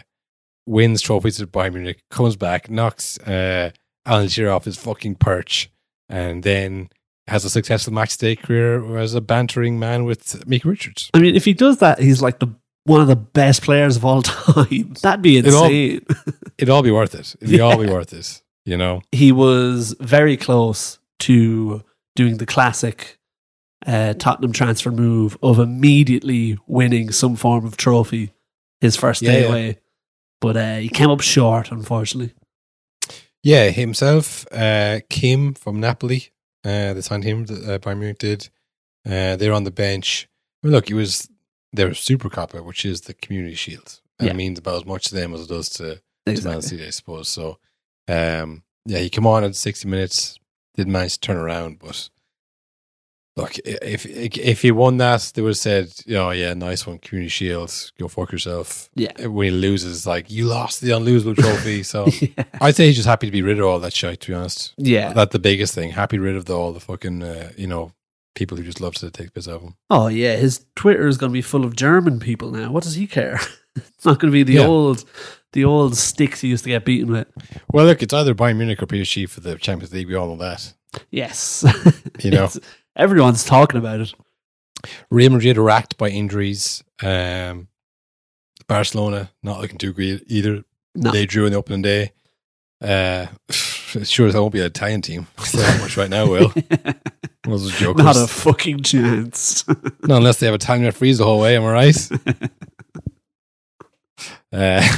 wins trophies at Bayern Munich, comes back, knocks uh, Alan Shearer off his fucking perch, and then has a successful match day career as a bantering man with Mick Richards. I mean, if he does that, he's like the one of the best players of all time. That'd be It all- insane. It'd all be worth it. It'd all be worth it. You know. he was very close to doing the classic uh, Tottenham transfer move of immediately winning some form of trophy his first Yeah, day yeah. away. But uh, he came up short, unfortunately. Yeah, himself, uh, Kim from Napoli. Uh, they signed him. Uh, Bayern Munich did. Uh, they're on the bench. I mean, look, it was their Super copper, which is the Community Shield. And Yeah. It means about as much to them as it does to, to Man City, I suppose. So, um, yeah, he came on at sixty minutes. Didn't manage to turn around, but look, if if he won that, they would have said, "Oh yeah, nice one, Community Shield. Go fuck yourself." Yeah. When he loses, like you lost the unlosable trophy. So yeah. I'd say he's just happy to be rid of all that shit. To be honest, Yeah. that's the biggest thing. Happy rid of the, all the fucking uh, you know people who just love to take piss out of him. Oh yeah, his Twitter is going to be full of German people now. What does he care? it's not going to be the Yeah. old, the old sticks he used to get beaten with. Well, look, it's either Bayern Munich or PSG for the Champions League. We all know that. Yes, You know. Everyone's talking about it. Real Madrid are racked by injuries. Um, Barcelona not looking too great either. No. They drew in the opening day. Uh, sure, as I won't be an Italian team. Much right now, Will. Those jokers. Not a fucking chance. Not unless they have Italian referees the whole way. Am I right? uh,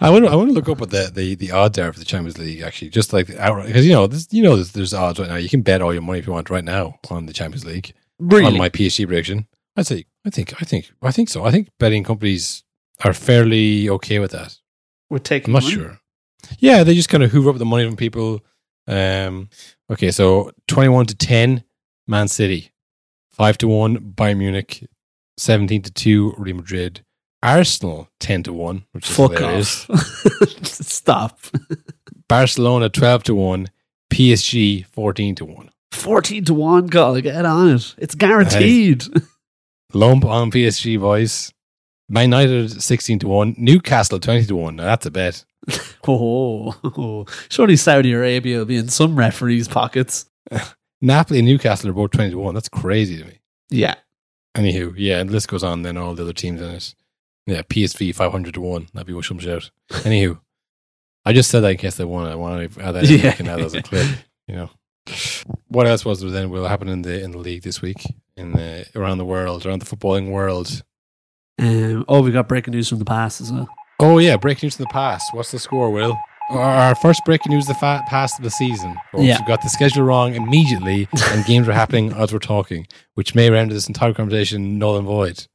I want to I want to look up what the, the, the odds are for the Champions League actually, just like outright because you know this, you know there's, there's odds right now. You can bet all your money if you want right now on the Champions League really? on my PSG prediction. I'd say I think I think I think so. I think betting companies are fairly okay with that. We're taking. I'm not money. sure. Yeah, they just kind of hoover up the money from people. Um, okay, so twenty-one to ten, Man City, five to one, Bayern Munich, seventeen to two, Real Madrid, Arsenal ten to one, which is Fuck hilarious. Stop. Barcelona twelve to one, PSG fourteen to one. Fourteen to one. Gotta get on it. It's guaranteed. Lump on PSG boys. Man United sixteen to one, Newcastle twenty to one. Now that's a bet. Oh, surely Saudi Arabia will be in some referees' pockets. Napoli and Newcastle are both twenty to one. That's crazy to me. Yeah. Anywho, yeah, and the list goes on. Then all the other teams in it. Yeah, PSV five hundred to one. That'd be what some shout. Anywho, I just said that in case they won. I want to add that. Yeah. Add that as a clip. You know, what else was there then? Will happen in the in the league this week in the around the world, around the footballing world. Um, oh, we got breaking news from the past as well. Oh yeah, breaking news from the past. What's the score, Will? Our- first breaking news of the fa- past of the season. folks. Yeah. We got the schedule wrong immediately, and games were happening as we're talking, which may render this entire conversation null and void.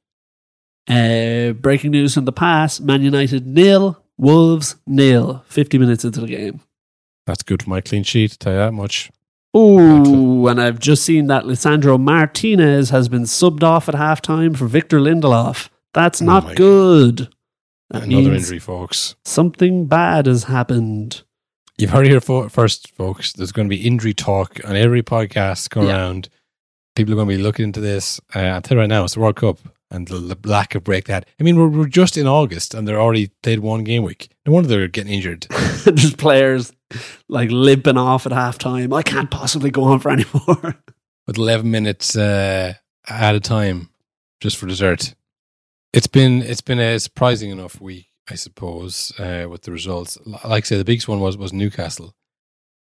Uh, breaking news from the past: Man United nil, Wolves nil. Fifty minutes into the game. That's good for my clean sheet. Tell you that much. Ooh, and I've just seen that Lisandro Martinez has been subbed off at halftime for Victor Lindelof. That's Oh not my good. That Another injury, folks. Something bad has happened. You've heard it here fo- first, folks. There's going to be injury talk on every podcast going Yeah. around. People are going to be looking into this. Uh, I'll tell you right now, it's the World Cup and the l- lack of break that. I mean, we're, we're just in August and they're already played one game week. No wonder they're getting injured. There's players like limping off at halftime. I can't possibly go on for any more. with 11 minutes uh, at a time just for dessert. It's been it's been a surprising enough week, I suppose, uh, with the results. Like I say, the biggest one was was Newcastle,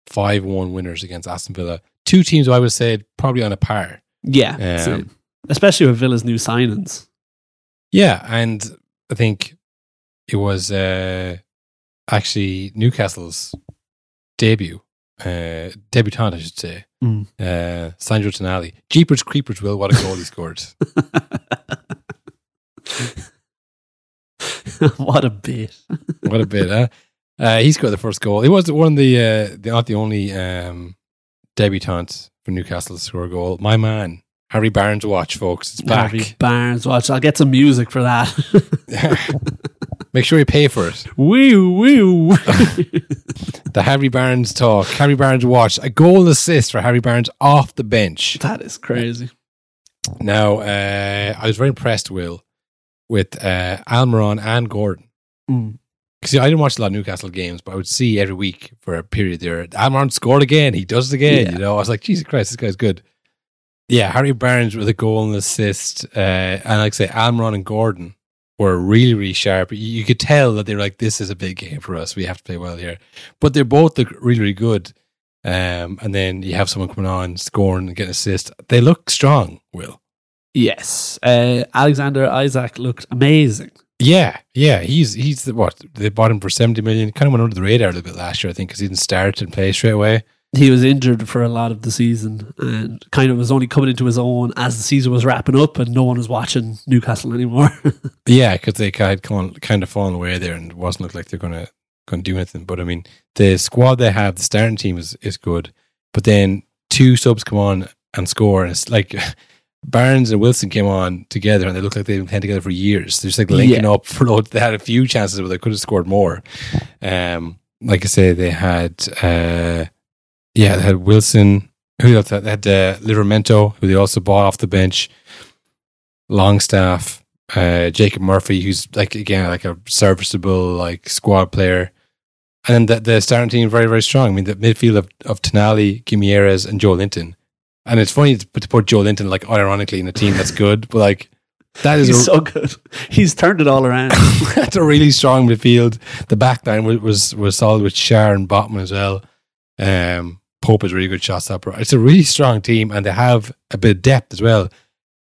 five one winners against Aston Villa. Two teams I would say probably on a par. yeah, Um, especially with Villa's new signings. Yeah, and I think it was uh, actually Newcastle's debut, uh, debutante, I should say. Mm. Uh, Sandro Tonali. Jeepers Creepers, Will, what a goal he scored. what a bit. what a bit, huh? Uh, he scored the first goal. He was one of the, uh, the not the only um, debutants for Newcastle to score a goal. My man, Harry Barnes, watch, folks. It's back. Harvey Barnes, watch. I'll get some music for that. Make sure you pay for it. woo, woo. The Harry Barnes talk. Harry Barnes watch. A goal assist for Harry Barnes off the bench. that is crazy. Now, uh, I was very impressed, Will, with uh, Almiron and Gordon. Mm. Because I didn't watch a lot of Newcastle games, but I would see every week for a period there. Almiron scored again. He does it again. Yeah. You know, I was like, Jesus Christ, this guy's good. Yeah, Harry Barnes with a goal and assist. Uh, and like I say, Almiron and Gordon were really, really sharp. You, could tell that they were like, this is a big game for us. We have to play well here. But they're both look really, really good. Um, and then you have someone coming on, scoring and getting assist. They look strong, Will. Yes. Uh, Alexander Isak looked amazing. Yeah, yeah, he's he's the, what they bought him for seventy million. Kind of went under the radar a little bit last year, I think, because he didn't start and play straight away. He was injured for a lot of the season and kind of was only coming into his own as the season was wrapping up and no one was watching Newcastle anymore. Yeah, because they had kind of, kind of fallen away there and it wasn't look like they're gonna gonna do anything. But I mean, the squad they have, the starting team is is good, but then two subs come on and score, and it's like. Barnes and Wilson came on together, and they look like they've been playing together for years. They're just like linking Yeah. up for loads. They had a few chances, but they could have scored more. Um, like I say, they had uh, yeah, they had Wilson. Who else? They had uh, Livramento, who they also bought off the bench. Longstaff, uh, Jacob Murphy, who's like again like a serviceable like squad player. And then the, the starting team very very strong. I mean, the midfield of of Tonali, Guimarães, and Joelinton. And it's funny to put, to put Joelinton like ironically in a team that's good, but like that is He's a, so good. He's turned it all around. that's a really strong midfield. The back line was was, was solid with Schär and Botman as well. Um, Pope is a really good shot stopper. It's a really strong team, and they have a bit of depth as well.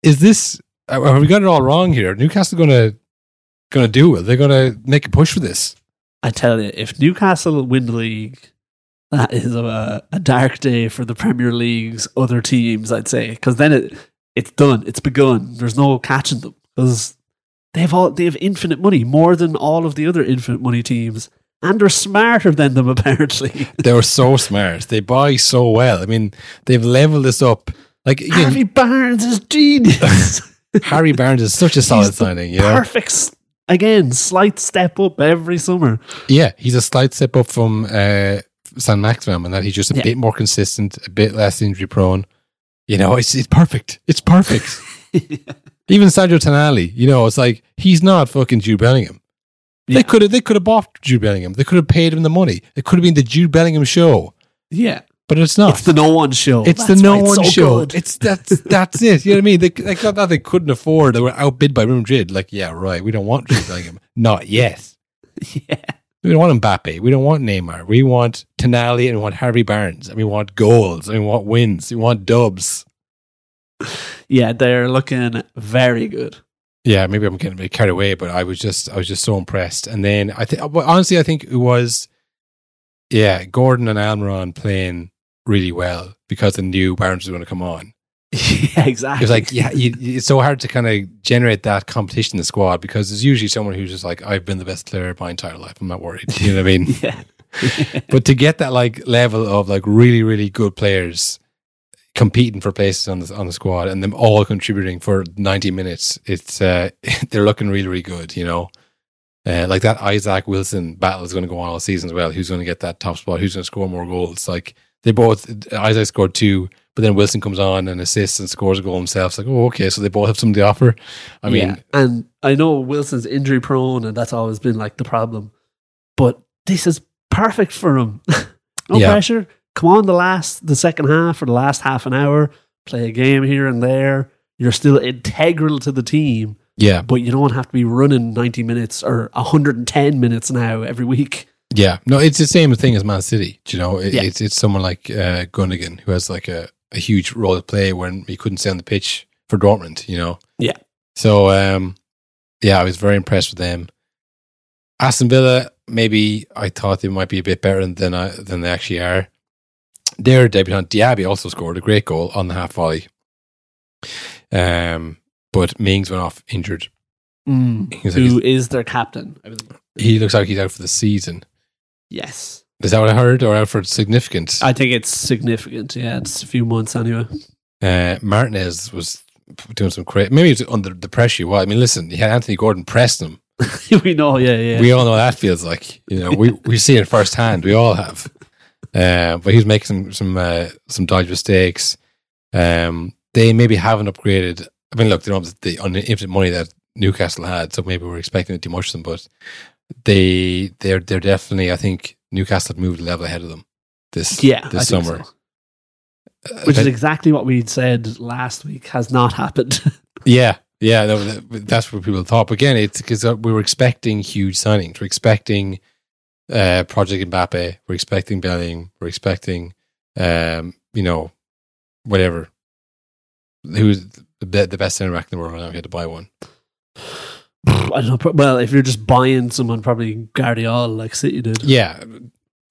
Is this uh, have we got it all wrong here? Newcastle going to going to do it? They're going to make a push for this. I tell you, if Newcastle win the league, that is a, a dark day for the Premier League's other teams, I'd say. Because then it, it's done. It's begun. There's no catching them. Because they've all they have infinite money, more than all of the other infinite money teams. And they're smarter than them, apparently. they're so smart. They buy so well. I mean, they've leveled this up. Like Harvey Barnes is genius. Harry Barnes is such a solid signing. Yeah, Perfect. Again, slight step up every summer. Yeah, he's a slight step up from uh, Saint-Maximin, and that he's just a Yeah. bit more consistent, a bit less injury prone. You know, it's it's perfect. It's perfect. Even Sergio Tonali, you know, it's like he's not fucking Jude Bellingham. Yeah. They could have they could have bought Jude Bellingham. They could have paid him the money. It could have been the Jude Bellingham show, Yeah. but it's not. It's the no one show. It's That's the no one so show. good. It's that's that's it. You know what I mean? They they got that they couldn't afford. They were outbid by Real Madrid. Like, yeah, right. We don't want Jude Bellingham. Not yet. yeah. We don't want Mbappe. We don't want Neymar. We want Tonali and we want Harvey Barnes. And we want goals. And we want wins. We want dubs. Yeah, they're looking very good. Yeah, maybe I'm getting a bit carried away, but I was just I was just so impressed. And then I think honestly, I think it was yeah, Gordon and Almiron playing really well because they knew Barnes was going to come on. yeah, exactly. It's like, yeah, you, it's so hard to kind of generate that competition in the squad because there's usually someone who's just like, I've been the best player my entire life. I'm not worried. You know what I mean? yeah. but to get that like level of like really really good players competing for places on the on the squad and them all contributing for 90 minutes it's uh they're looking really really good you know uh, like that Isak Wilson battle is going to go on all season as well who's going to get that top spot who's going to score more goals like they both Isak scored two but then Wilson comes on and assists and scores a goal himself it's like oh okay so they both have something to offer I mean Yeah. and I know Wilson's injury prone, and that's always been like the problem. But this is perfect for him. no Yeah. pressure. Come on, the last, the second half or the last half an hour, play a game here and there. You're still integral to the team, yeah but you don't have to be running 90 minutes or 110 minutes now every week. Yeah, no, it's the same thing as Man City. do You know, it, Yeah. it's it's someone like uh, Gündoğan who has like a, a huge role to play when he couldn't stay on the pitch for Dortmund. You know. Yeah. So, um, yeah, I was very impressed with them. Aston Villa, maybe I thought they might be a bit better than I, than they actually are. Their debutant Diaby also scored a great goal on the half volley. Um, but Mings went off injured. Mm. Like Who is their captain? He looks like he's out for the season. Yes. Is that what I heard, or out for significant? I think it's significant. Yeah, it's a few months anyway. Uh, Martinez was doing some crazy. Maybe it's under the pressure. Well, I mean, listen, he had Anthony Gordon pressing him. we know, yeah, yeah. We all know what that feels like. You know, we we see it firsthand. We all have. Uh, but he was making some some uh, some dodgy mistakes. Um, they maybe haven't upgraded. I mean, look, they don't have the infinite money that Newcastle had, so maybe we're expecting too much of them. But they they're they're definitely. I think Newcastle have moved a level ahead of them this yeah, this I think summer. so. Which is Uh, exactly what we'd said last week has not happened. Yeah, yeah, no, that- that's what people thought. But again, it's because we were expecting huge signings. We're expecting uh, Project Mbappe. We're expecting Bellingham. We're expecting, um, you know, whatever. Who's the, the best center back in the world? now? We had to buy one. I don't know. Well, if you're just buying someone, probably Gvardiol, like City did. Yeah,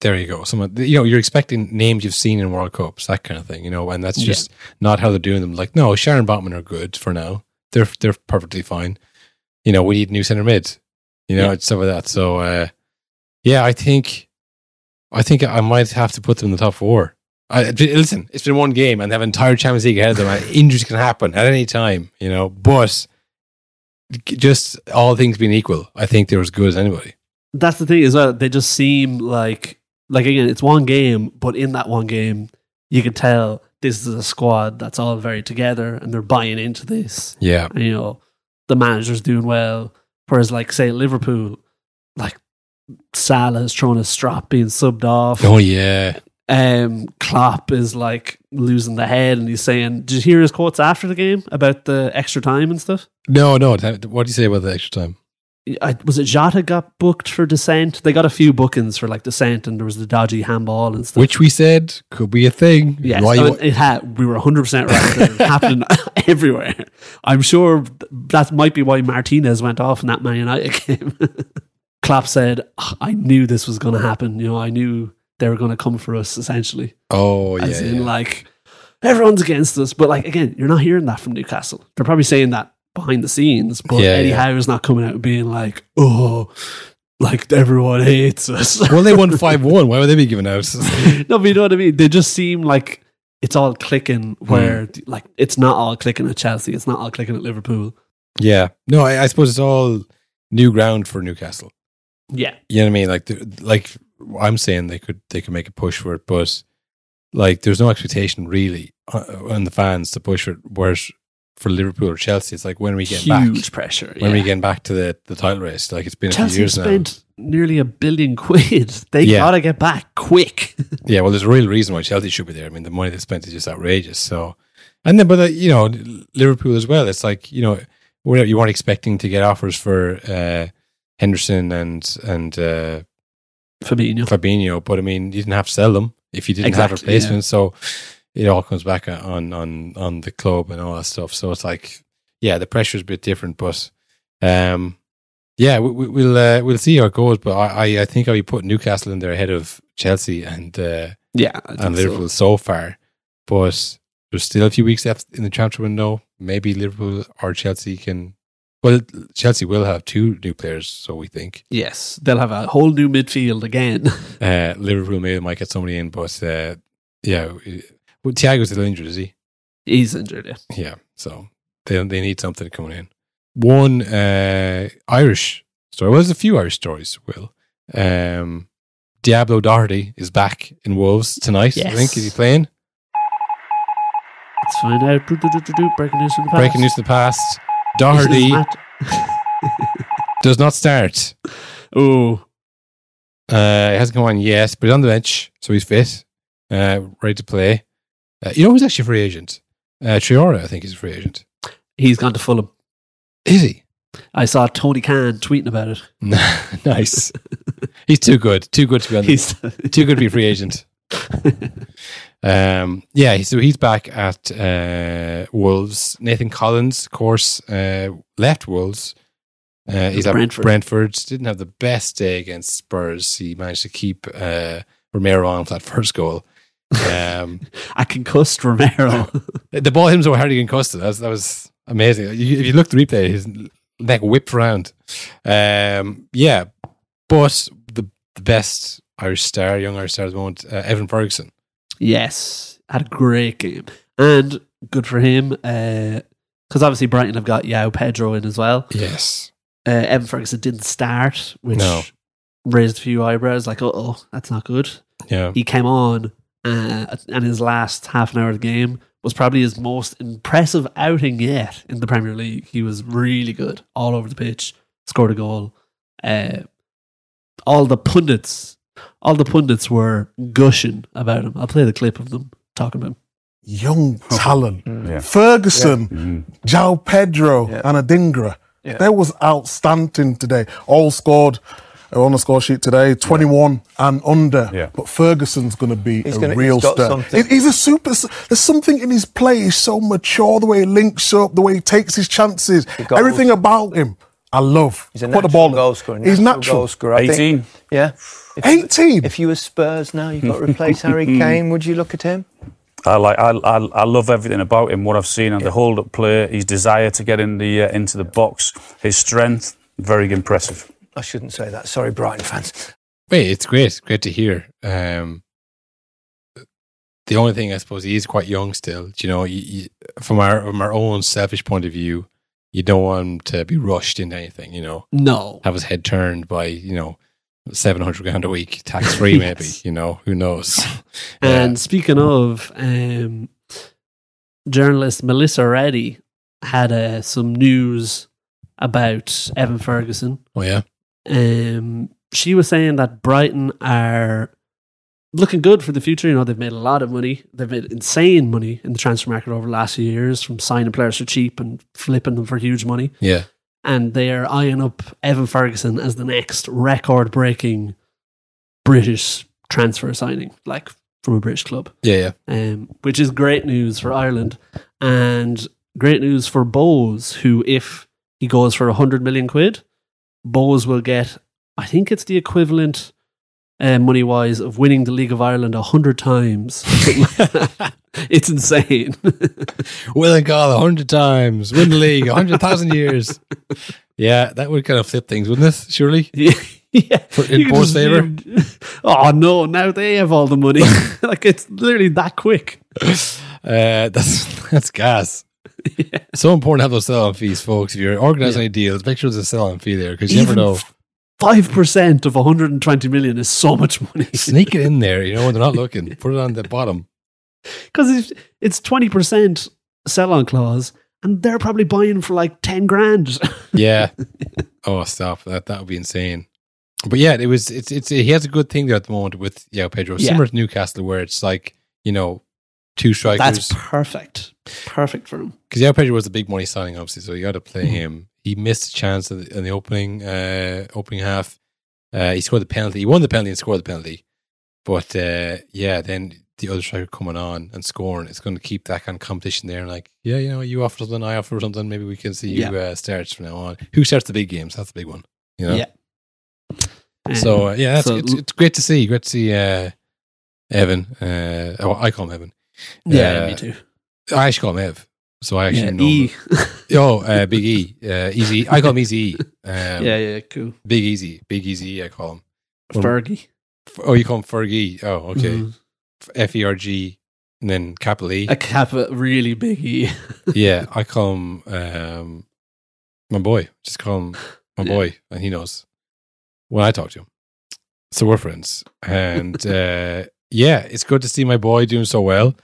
there you go. Someone, you know, you're expecting names you've seen in World Cups, that kind of thing, you know, and that's Yeah. just not how they're doing them. Like, no, Schär and Botman are good for now. They're they're perfectly fine. You know, we need new center mid. You know, Yeah. it's stuff like that. So, uh, yeah, I think, I think I might have to put them in the top four. I, listen, it's been one game, and they have an entire Champions League ahead of them. and injuries can happen at any time, you know. But just all things being equal, I think they're as good as anybody. That's the thing as well. They just seem like, like again, it's one game, but in that one game, you can tell this is a squad that's all very together and they're buying into this. Yeah, And, you know, the manager's doing well. Whereas, like, say, Liverpool, like, Salah's trying to strap being subbed off. Oh yeah. Um, Klopp is like losing the head, and he's saying, "Did you hear his quotes after the game about the extra time and stuff?" No, no. What do you say about the extra time? I, was it Jota got booked for descent? They got a few bookings for like descent, and there was the dodgy handball and stuff. Which we said could be a thing. Yes, Why I you it had. We were hundred percent right. It happened everywhere. I'm sure that might be why Martinez went off in that Man United game. Klopp said, "Ah, "I knew this was going to happen. You know, I knew they were going to come for us. Essentially, oh yeah, as in yeah. like everyone's against us. But like again, you're not hearing that from Newcastle. They're probably saying that behind the scenes. But Yeah, Eddie yeah. Howe is not coming out and being like, oh, like everyone hates us. well, they won five one. Why would they be giving out? no, but you know what I mean. They just seem like it's all clicking. Where Hmm. like it's not all clicking at Chelsea. It's not all clicking at Liverpool. yeah, no. I, I suppose it's all new ground for Newcastle. Yeah, You know what I mean? Like, the- like I'm saying, they could they could make a push for it, but like, there's no expectation really uh, on the fans to push for it. Whereas for Liverpool or Chelsea, it's like when we get huge back, pressure. when yeah. we get back to the, the title race, like it's been a few Chelsea years now. spent nearly a billion quid. They Yeah. gotta get back quick. Yeah, well, there's a real reason why Chelsea should be there. I mean, the money they spent is just outrageous. So, and then, but uh, you know, Liverpool as well. It's like you know, you weren't expecting to get offers for uh, Henderson and and uh, Fabinho. Fabinho, but I mean, you didn't have to sell them if you didn't have Exactly, replacements. So it all comes back on on on the club and all that stuff. So it's like, yeah, the pressure's a bit different, but um, yeah, we, we- we'll uh, we'll see how it goes. But I I, I think I'll be putting Newcastle in there ahead of Chelsea and. Uh, Yeah, I and so. Liverpool so far. But there's still a few weeks left in the transfer window. Maybe Liverpool or Chelsea can. Well, Chelsea will have two new players, so we think. Yes, they'll have a whole new midfield again. Uh, Liverpool may might get somebody in, but uh, yeah, well, Thiago's still injured, is he? He's injured. Yeah. Yeah, so they they need something coming in. One uh, Irish story. Well, there's a few Irish stories. Will um, Diablo Doherty is back in Wolves tonight? I think is he playing? Let's find out. Breaking news from the past. Breaking news to the past. Doherty does not start. Oh, Uh, he hasn't come on yet, but he's on the bench, so he's fit, uh, ready to play. Uh, you know who's actually a free agent? Uh, Traoré, I think, is a free agent. he's gone to Fulham. Is he? I saw Tony Khan tweeting about it. nice. he's too good. Too good to be on the, He's too good to be a free agent. Um, yeah, so he's back at uh, Wolves. Nathan Collins, of course, uh, left Wolves Uh, he's at Brentford. Brentford. Didn't have the best day against Spurs. He managed to keep uh, Romero on for that first goal. Um, I concussed Romero. the ball hit him so hard he concussed it. That was, that was amazing. You, if you look at the replay, his neck whipped around. Um, yeah, but the the best Irish star, young Irish star at the moment, uh, Evan Ferguson. Yes, had a great game and good for him. Because obviously Brighton have got João Pedro in as well. Yes. Uh, Evan Ferguson didn't start, which No. raised a few eyebrows. Like, oh, that's not good. Yeah. He came on, uh, and his last half an hour of the game was probably his most impressive outing yet in the Premier League. He was really good, all over the pitch, scored a goal. Uh, all the pundits, all the pundits were gushing about him. I'll play the clip of them talking about him. Young talent. Yeah. Ferguson, João Pedro, and Adingra. Yeah. That was outstanding today. All scored uh, on the score sheet today, 21 and under. Yeah. But Ferguson's going to be He's a gonna- real he's star. something. He- He's a super. There's something in his play. He's so mature. The way he links up, the way he takes his chances, everything about him. I love. He's a Put the natural ball. goal scorer. He's natural. goal scorer. I think- 18. yeah. If, 18. If you were Spurs now, you've got to replace Harry Kane. Would you look at him? I like. I, I, I love everything about him. What I've seen and the hold-up play, his desire to get in the uh, into the box, his strength, very impressive. I shouldn't say that. Sorry, Brighton fans. Wait, it's great. Great to hear. Um, the only thing I suppose he is quite young still. You know, you, you, from our from our own selfish point of view, you don't want him to be rushed into anything. You know, No. have his head turned by you know seven hundred grand a week, tax free Yes. maybe. You know, who knows? And speaking of, um, journalist Melissa Reddy had uh, some news about Evan Ferguson. oh yeah, Um, she was saying that Brighton are looking good for the future. You know, they've made a lot of money. They've made insane money in the transfer market over the last few years from signing players for cheap and flipping them for huge money. yeah, And they are eyeing up Evan Ferguson as the next record breaking British transfer signing, like from a British club yeah, yeah. um, which is great news for Ireland and great news for Bohs, who, if he goes for 100 million quid, Bohs will get, I think it's the equivalent uh, money wise of winning the League of Ireland a 100 times. it's insane. Will and call a hundred times, win the league a hundred thousand years. Yeah, that would kind of flip things, wouldn't it? Surely. yeah. For- in You can favour? Oh, no. Now they have all the money. like, it's literally that quick. Uh, that's that's gas. So important to have those sell-on fees, folks. If you're organising any deals, make sure there's a sell-on fee there because you never know. Five percent of 120 million is so much money. Sneak it in there, you know, when they're not looking. Put it on the bottom. because it's it's twenty percent sell on clause, and they're probably buying for like ten grand. Yeah. oh, stop. That that would be insane. But yeah, it was. It's it's. He has a good thing there at the moment with yeah Pedro, Yeah. similar to Newcastle, where it's like you know two strikers. That's perfect, perfect for him. because João Pedro was a big money signing, obviously, so you got to play Mm-hmm. him. He missed a chance in the, in the opening uh, opening half. Uh, he scored the penalty. He won the penalty and scored the penalty. But uh, yeah, then the other striker coming on and scoring, it's going to keep that kind of competition there. And like, yeah, you know, you offer something, I offer something. Maybe we can see Yeah. who uh, starts from now on. Who starts the big games? That's the big one. You know. Yeah. So uh, yeah, that's, so- it's, it's great to see. Great to see uh, Evan. Uh, oh, I call him Evan. Yeah, Uh, me too. I actually call him Ev. So I actually Yeah, know. E. Oh, uh, Big E, uh, Easy. I call him Easy E. Um, yeah, yeah, cool. Big Easy, Big Easy. E, I call him. Fergie. Oh, you call him Fergie. Oh, okay. Mhm. F E R G, and then capital E. A cap, a really big E. yeah, I call him um, my boy. Just call him my Yeah. boy, and he knows when I talk to him. So we're friends, and uh, yeah, it's good to see my boy doing so well.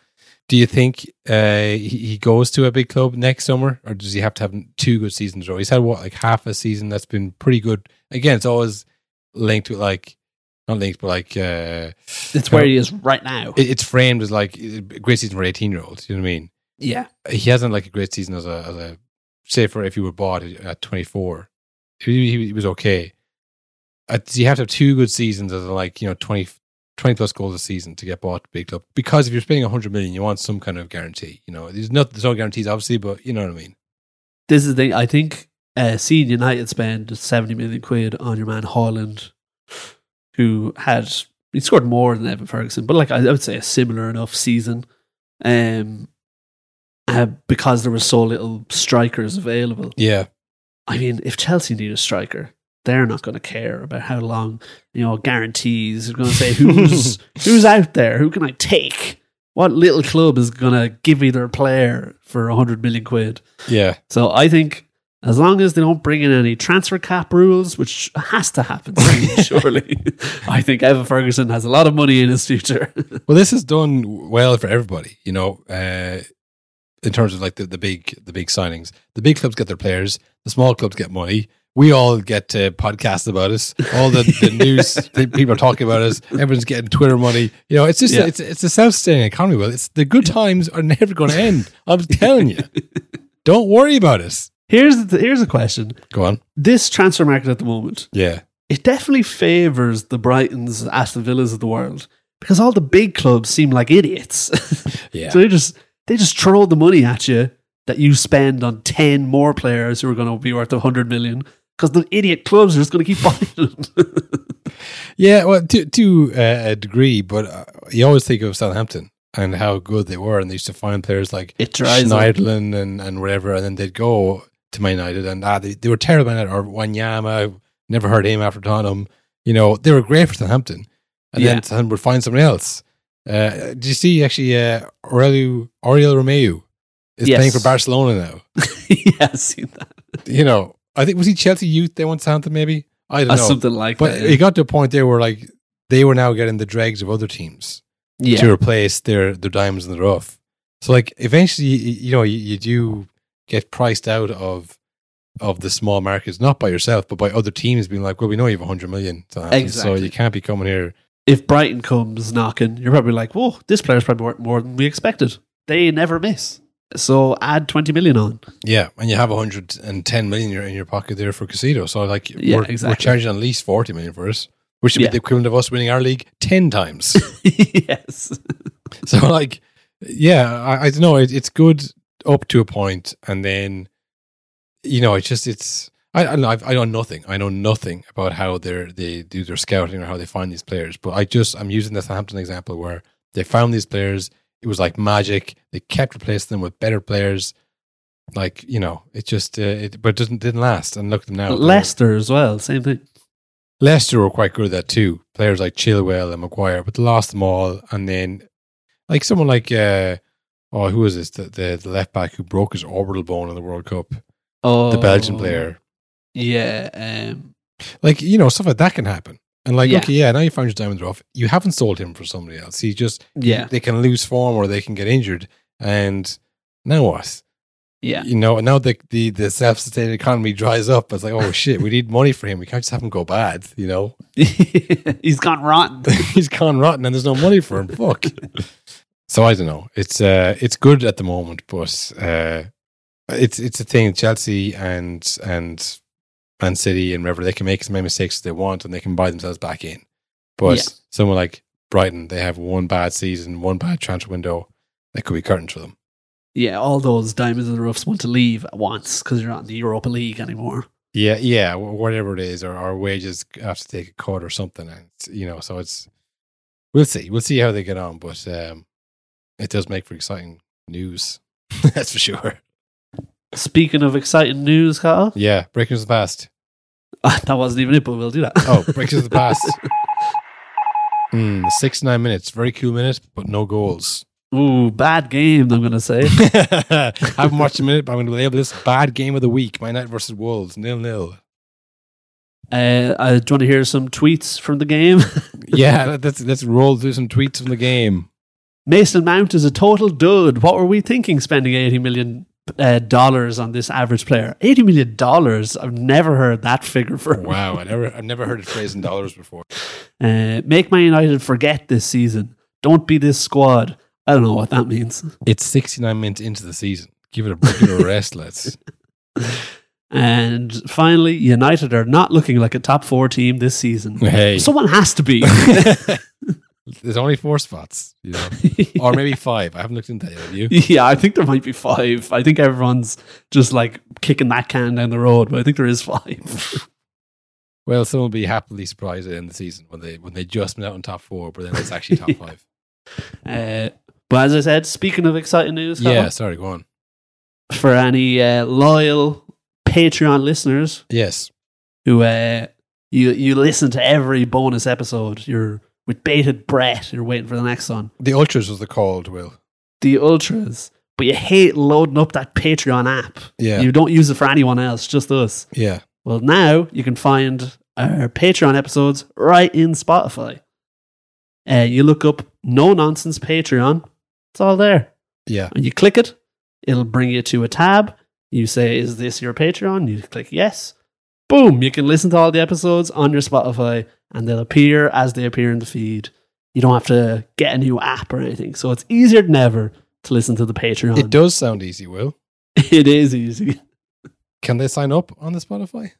Do you think uh, he, he goes to a big club next summer, or does he have to have two good seasons? Or he's had what, like half a season that's been pretty good. Again, it's always linked with like not linked, but like uh, It's where he is right now. it- it's framed as like a great season for eighteen year olds. You know what I mean? yeah, he hasn't like a great season as a as a say for if you were bought at 24 he, he, he was okay uh, you have to have two good seasons as a, like you know 20, 20 plus goals a season to get bought to big club because if you're spending 100 million you want some kind of guarantee you know there's no there's no guarantees obviously but you know what I mean this is the thing. I think uh, seeing United spend 70 million quid on your man Højlund, who had, he scored more than Evan Ferguson, but like I, I would say a similar enough season. Um, uh, because there were so little strikers available. Yeah. I mean, if Chelsea need a striker, they're not going to care about how long, you know, guarantees. They're going to say who's who's out there, who can I take? What little club is going to give me their player for a hundred million quid? Yeah. So I think as long as they don't bring in any transfer cap rules, which has to happen soon, surely, I think Evan Ferguson has a lot of money in his future. Well, this has done well for everybody, you know, uh, in terms of like the, the big the big signings. The big clubs get their players, the small clubs get money. We all get uh, podcasts about us. All the, the news the people are talking about us. Everyone's getting Twitter money. You know, it's just Yeah. it's it's a self-sustaining economy. Well, it's the good times are never going to end. I'm telling you. Don't worry about us. here's the, here's a question: Go on. This transfer market at the moment, Yeah. it definitely favors the Brightons, Aston Villas of the world because all the big clubs seem like idiots. Yeah. so they just they just throw the money at you that you spend on ten more players who are going to be worth a hundred million because the idiot clubs are just going to keep buying. Yeah, well, to to uh, a degree, but uh, you always think of Southampton and how good they were, and they used to find players like It dries up. Schneiderlin and, and whatever, and then they'd go to Man United, and ah, they, they were terrible at it. Or Wanyama, never heard him after Tottenham. You know, they were great for Southampton, and Yeah. then Southampton would find someone else. Uh, did you see actually uh, Oriol Romeu is Yes. playing for Barcelona now? yeah, I've seen that. you know, I think was he Chelsea youth? They went Southampton, maybe. I don't Uh, know, something like but that, yeah. it got to a point there where like they were now getting the dregs of other teams Yeah. to replace their their diamonds in the rough. So like eventually, you, you know, you, you do get priced out of of the small markets, not by yourself, but by other teams being like, well, we know you have a hundred million, Southampton, so Exactly. you can't be coming here. If Brighton comes knocking, you're probably like, "Whoa, this player's probably worth more than we expected." They never miss. So add twenty million on. Yeah, and you have 110 million in your, in your pocket there for Casino. So like, Yeah, we're, exactly. we're charging at least 40 million for us, which should Yeah. be the equivalent of us winning our league 10 times. yes. So like, yeah, I, I don't know. It, it's good up to a point, and then you know, it's just it's. I I, know, I've- I know nothing. I know nothing about how they they do their scouting or how they find these players. But I just I'm using the Southampton example where they found these players. It was like magic. They kept replacing them with better players. Like you know, it just uh, it, but it doesn't didn't last. And look at them now. Leicester as well, same thing. Leicester were quite good at that too. Players like Chilwell and Maguire, but they lost them all. And then, like someone like, uh, oh, who was this? The, the, the left back who broke his orbital bone in the World Cup. Oh, The Belgian player. Yeah, um, Like, you know, stuff like that can happen. And like, Yeah. okay, yeah, now you found your diamond rough. You haven't sold him for somebody else. He just, Yeah. they can lose form or they can get injured. And now what? yeah, You know, now the, the, the self sustaining economy dries up. It's like, oh shit, we need money for him. We can't just have him go bad, you know? he's gone rotten. he's gone rotten and there's no money for him. Fuck. so I don't know. It's uh it's good at the moment, but uh it's it's a thing. Chelsea and and Man City and wherever they can make as many mistakes as they want and they can buy themselves back in. But Yeah. someone like Brighton, they have one bad season, one bad transfer window. That could be curtains for them. Yeah, all those diamonds in the roughs want to leave at once because you're not in the Europa League anymore. Yeah, yeah, whatever it is, or our wages have to take a cut or something, and you know, so it's we'll see, we'll see how they get on, but um, it does make for exciting news, that's for sure. Speaking of exciting news, Kyle, Yeah, breaking news of the past. that wasn't even it, but we'll do that. Oh, breaking news of the past. mm, six nine minutes, very cool minute, but no goals. Ooh, bad game, I'm going to say. I haven't watched a minute, but I'm going to label this bad game of the week. My Night versus Wolves, nil nil. Uh, uh, do you want to hear some tweets from the game? Yeah, let's let's roll through some tweets from the game. Mason Mount is a total dud. What were we thinking spending $80 million uh, dollars on this average player? $80 million? I've never heard that figure for. Wow, I never I've never heard it phrased in dollars before. Uh, make Man United forget this season. Don't be this squad. I don't know what that means. It's 69 minutes into the season. Give it a it a rest, let's. And finally, United are not looking like a top four team this season. Hey. Someone has to be. There's only four spots, you know, or maybe five. I haven't looked into that yet. You? Yeah, I think there might be five. I think everyone's just like kicking that can down the road, but I think there is five. Well, someone will be happily surprised at the end of the season when they when they just went out in top four, but then it's actually top five. Uh, but as I said, speaking of exciting news, yeah, sorry, go on. for any uh, loyal Patreon listeners Yes, who uh, you you listen to every bonus episode, you're with bated breath. You're waiting for the next one. the ultras was the called. Will The ultras, but you hate loading up that Patreon app. Yeah. you don't use it for anyone else, just us. yeah, Well, now you can find our Patreon episodes right in Spotify. Uh, you look up No Nonsense Patreon. It's all there. yeah, And you click it, it'll bring you to a tab. You say, Is this your Patreon? You click yes. Boom! You can listen to all the episodes on your Spotify and they'll appear as they appear in the feed. You don't have to get a new app or anything. So it's easier than ever to listen to the Patreon. it does sound easy. Will it is easy. can they sign up on the Spotify?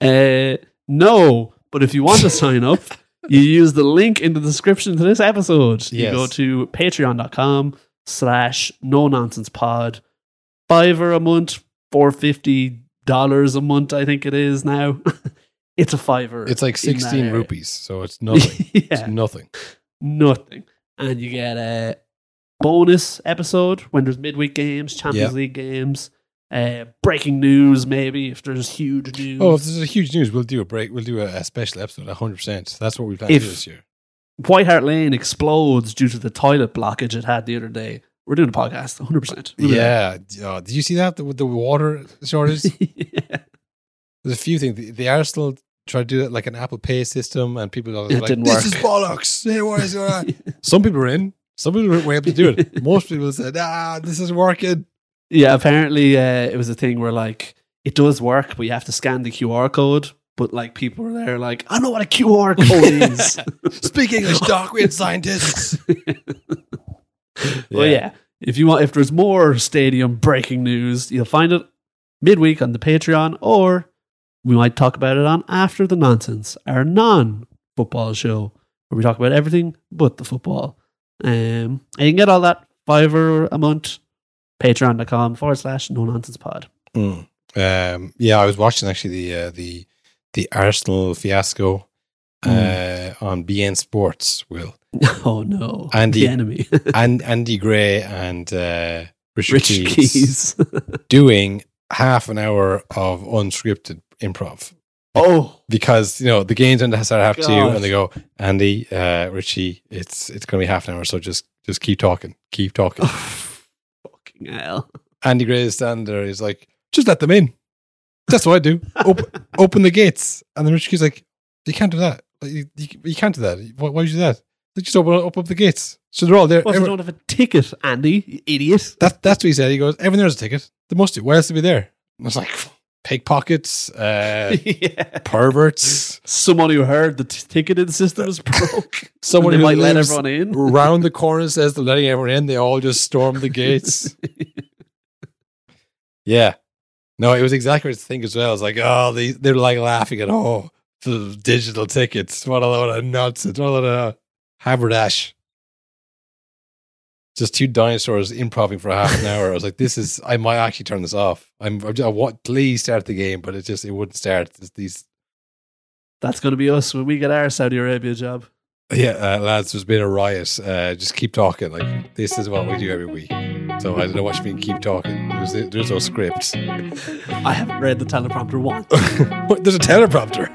Uh, no, but if you want to sign up, you use the link in the description to this episode. You Yes. go to patreon.com slash no nonsense pod. Fiver a month, four fifty dollars a month, I think it is now. it's a fiver. It's like sixteen rupees, so it's nothing. yeah, It's nothing. nothing. And you get a bonus episode when there's midweek games, Champions Yeah. League games, uh, breaking news, maybe if there's huge news. Oh, if there's a huge news, we'll do a break. We'll do a, a special episode. hundred percent. That's what we plan to If- do this year. White Hart Lane explodes due to the toilet blockage it had the other day. We're doing a podcast, 100%. Yeah. Uh, did you see that with the water shortage? yeah. There's a few things. The, the Arsenal tried to do it like an Apple Pay system, and people are like, "This work." is bollocks." Hey, what is going on? Some people were in. Some people were able to do it. Most people said, "Ah, this is working." Yeah, apparently uh, it was a thing where, like, it does work, but you have to scan the QR code. But, like, people were there, like, I know what a QR code is. Speak English, Doc. We're scientists. Well, yeah. If you want, if there's more stadium breaking news, you'll find it midweek on the Patreon, or we might talk about it on After the Nonsense, our non-football show, where we talk about everything but the football. Um, and you can get all that fiver a month. Patreon.com forward slash no nonsense pod. Mm. Um, yeah, I was watching actually the uh, the the Arsenal fiasco uh, on beIN Sports. Will Oh no, Andy the enemy, and Andy Gray and uh, Richard Rich Keys, Keys. doing half an hour of unscripted improv. oh, because you know the games don't start half two, and they go, Andy, uh, Richie, it's it's going to be half an hour, so just just keep talking, keep talking. fucking hell. Andy Gray is standing there, he's like, just let them in. That's what I do. Open, open the gates, and then Richie's like, you can't do that. You, you, you can't do that. Why, why would you do that? Like, just open up, up the gates. So they're all there. Well, they Every- don't have a ticket, Andy, you idiot. that, that's what he said. He goes, everyone there's a ticket. They must do. Why else to be there? And I was like, pickpockets, uh, yeah. perverts. Someone who heard the t- ticketing system is broke. Someone who might let everyone in. round the corner says they're letting everyone in. They all just storm the gates. yeah. No, it was exactly what I think as well. It's like, oh, they, they're like laughing at, oh, the digital tickets. What a load of nonsense. What a load of haberdash. Just two dinosaurs improving for half an hour. I was like, this is, I might actually turn this off. I'm, I'm I want, please start the game, but it just, it wouldn't start. It's these, That's going to be us when we get our Saudi Arabia job. Yeah, uh, lads, there's been a riot. Uh, just keep talking. Like this is what we do every week. So I don't know what you mean. Keep talking. There's, there's no script. I haven't read the teleprompter once. There's a teleprompter.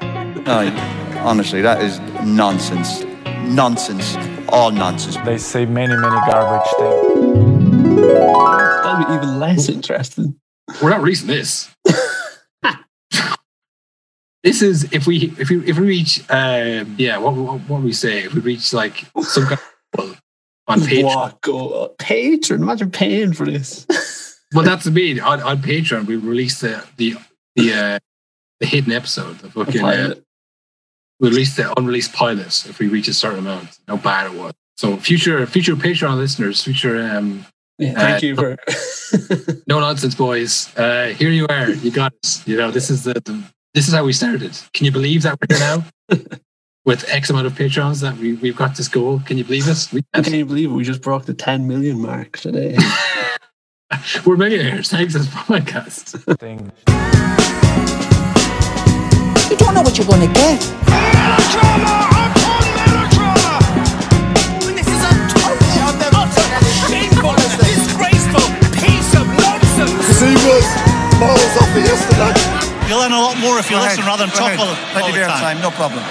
No, honestly, that is nonsense. Nonsense. All nonsense. They say many, many garbage things. That'll be even less interesting. We're not releasing this. this is if we if we if we reach um yeah what what, what we say if we reach like some kind of on Patreon. What? Go, patron. Imagine paying for this. Well, that's the mean on, on Patreon we release the the the uh, the hidden episode. The fucking uh, pilot. we release the unreleased pilot if we reach a certain amount. How bad it was. So future future Patreon listeners, future um Yeah, thank Uh, you for. no nonsense boys. Uh, here you are. You got us. You know this is the, the this is how we started. Can you believe that we're here now? with X amount of patrons that we, we've got this goal. Can you believe us? We, Can you believe it? We just broke the 10 million mark today. we're millionaires thanks to this podcast. You don't know what you're gonna get. This is a totally utter, shameful, disgraceful piece of nonsense. See was balls off it yesterday. You'll learn a lot more if you listen rather than talk all, all the time. time, no problem.